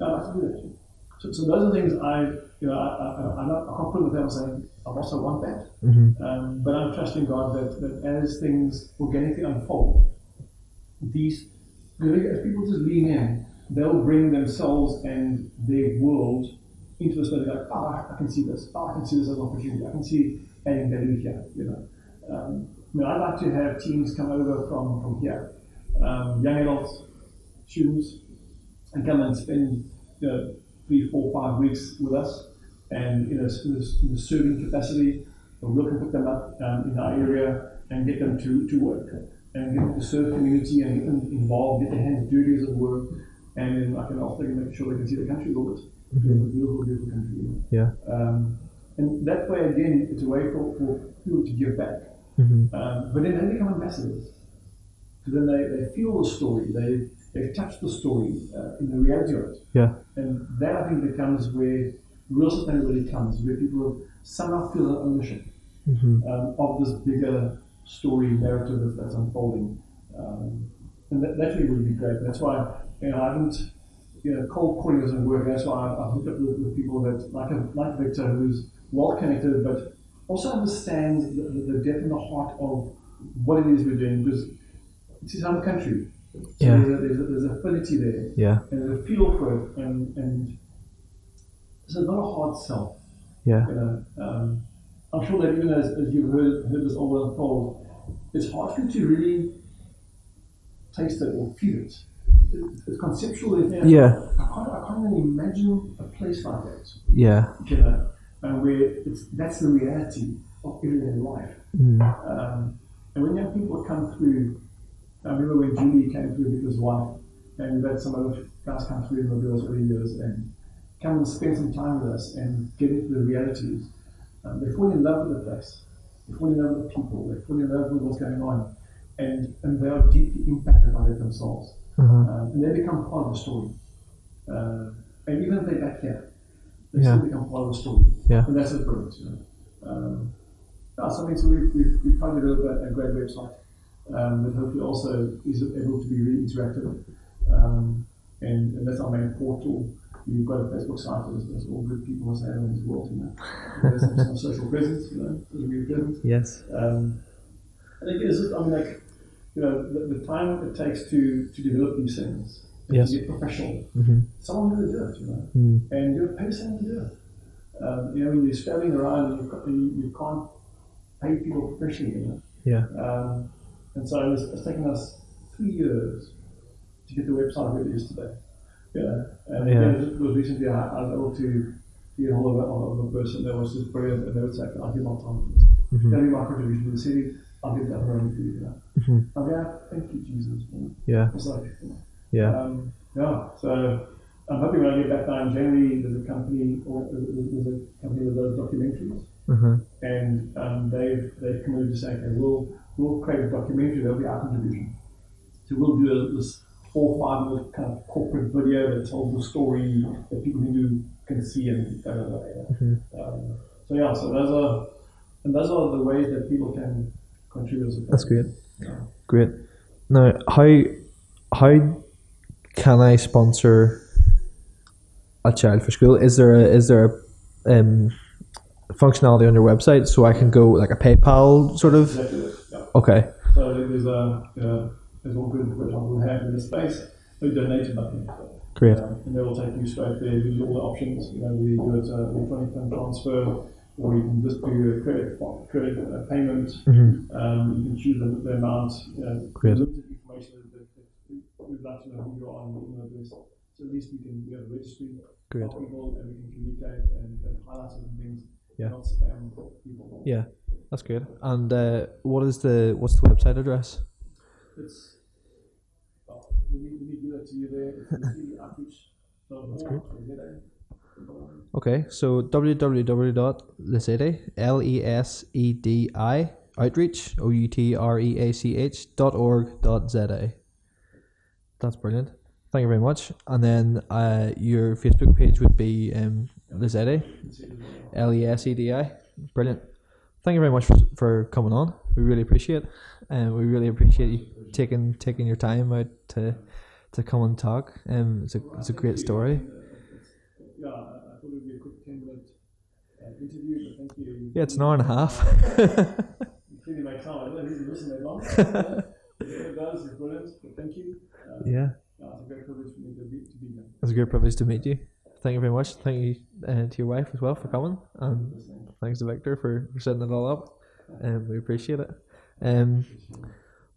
I, I like to do that. So, so those are things I, you know, I, I, I'm not, put with them saying, I also want that. Mm-hmm. Um, but I'm trusting God that, that as things organically unfold, these as people just lean in, they'll bring themselves and their world into the space. Like, oh, I can see this. Oh, I can see this as an opportunity. I can see adding value here. You know, um, I mean, I'd like to have teams come over from from here, um, young adults, students, and come and spend you know, three, four, five weeks with us, and in a, in a, serving capacity. We'll look and pick them up um, in our area and get them to, to work and get them to serve community and get them involved, get their hands dirty as it were, and then I can also make sure they can see the country a little bit. It's a beautiful, beautiful country. Yeah. Um, and that way, again, it's a way for, for people to give back. Mm-hmm. Um, but then they become ambassadors. Because then they, they feel the story, they, they touch the story uh, in the reality of it. Yeah. And that, I think, becomes where real sustainability comes, where people somehow feel an ownership Mm-hmm. um, of this bigger story narrative that's, unfolding. Um, and that, that really would be great. That's why you know, I haven't, you know, cold calling doesn't work. That's why I've, hooked up with, with people that, like, a, like Victor, who's well connected, but also understands the, the, the depth and the heart of what it is we're doing because it's his home country. So Yeah. there's, a, there's, a, there's affinity there Yeah. and there's a feel for it. And, and so it's not a hard sell. Yeah. You know, um, I'm sure that even as, as you've heard, heard this all unfold, it's hard for you to really taste it or feel it. It- It's conceptual. Yeah. Yeah. I can't, I can't even imagine a place like that. Yeah. You know, and where it's that's the reality of everyday life. Mm. Um, and when young people come through, I remember when Julie came through with his wife, and we've had some other guys come through in the early years and come and spend some time with us and get into the realities. Um, they fall in love with the place, they fall in love with the people, they fall in love with what's going on, and, and they are deeply impacted by it themselves. Uh-huh. Um, and they become part of the story. Uh, and even if they're back here, they Yeah. still become part of the story. Yeah. And that's the brilliant, you know. Um, yeah, so I mean, so we've, we've, we've tried to develop a, a great website um, that hopefully also is able to be really interactive. Um, and, and that's our main portal. We've got a Facebook site as, all good people must have in this world, you know. There's some, some social presence, you know, media presence. Yes. Um, and again, it's just, I mean, like, you know, the, the time it takes to, to develop these things, and Yes. to get professional, Mm-hmm. someone's going to do it, you know, Mm. and you're paying someone to do it. Um, you know, when you're scrambling around and you, you, you can't pay people professionally, you know. Yeah. Um, and so it's, it's taken us three years to get the website where it is today. Yeah. And Yeah. it was recently I, I was able to get hold of a, of a person that was just brilliant and they would say, I'll give my time for this. Mhm. Me my contribution to Lesedi, I'll give that running for you. Mhm. I'm like, thank you, Jesus. You know. Yeah. It's like, you know, Yeah. um, yeah, so I'm hoping when I get back down in January, there's a company or there's a company that does documentaries, Uh-huh. and um, they've they've committed to say, okay, we'll we'll create a documentary that'll be our contribution. So we'll do a, this four or five minute kind of corporate video that tells the story that people who can see and da, da, da, da. Mhm. Um, so yeah, so those are and those are the ways that people can contribute. That's great. Yeah. Great. Now, how how can I sponsor a child for school? Is there a is there a um, functionality on your website so I can go like a PayPal sort of? Exactly. Okay. So there's a uh, there's all good website we have in this space. We donate button. Great. Um, and they will take you straight there. Use all the options. You know, we do it uh, electronic fund transfer, or you can just do a credit credit uh, payment. Mm-hmm. Um, you can choose the, the amount. You know, Great. information that, we'd like to know who you are and your email address. So at least we can we have a registry Great. of people and we can communicate and, and highlight certain things. Yeah. Not spam people. Yeah, that's good. And uh, what is the what's the website address? It's well, we need, we need to give that to you there. It's the outreach. That's great. great. Okay, so www.lesedi l e s e d i outreach o u t r e a c h dot org dot z a. That's brilliant. Thank you very much. And then uh, your Facebook page would be um, Lesedi L E S E D I. Brilliant. Thank you very much for, for coming on. We really appreciate it. And we really appreciate you taking taking your time out to to come and talk. Um, it's a it's a great story. Yeah, I I thought it would be a quick 10 minute interview, but thank you. Yeah, it's an hour and a half. You clearly time. I don't need listen that long. yeah, it does. [LAUGHS] It's brilliant. But thank you. Yeah, yeah, it's a great privilege for me to be, to be here. it's a great privilege to meet you. Thank you very much. Thank you uh, to your wife as well for coming, and thanks to Victor for, for setting it all up. Um, we appreciate it. Um,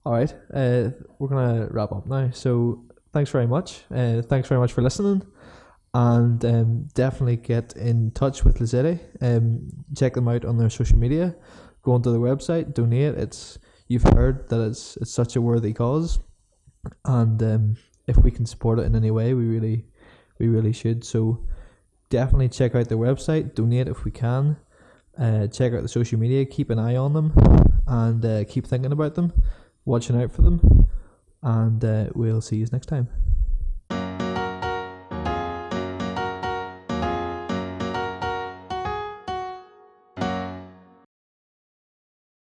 all right, uh, we're gonna wrap up now. So thanks very much. Uh, thanks very much for listening, and um, definitely get in touch with Lesedi. Um, check them out on their social media. Go onto their website, donate. It's you've heard that it's it's such a worthy cause, and um, if we can support it in any way, we really we really should. So definitely check out their website, donate if we can. Uh, check out the social media, keep an eye on them, and uh, keep thinking about them, watching out for them. And uh, we'll see you next time.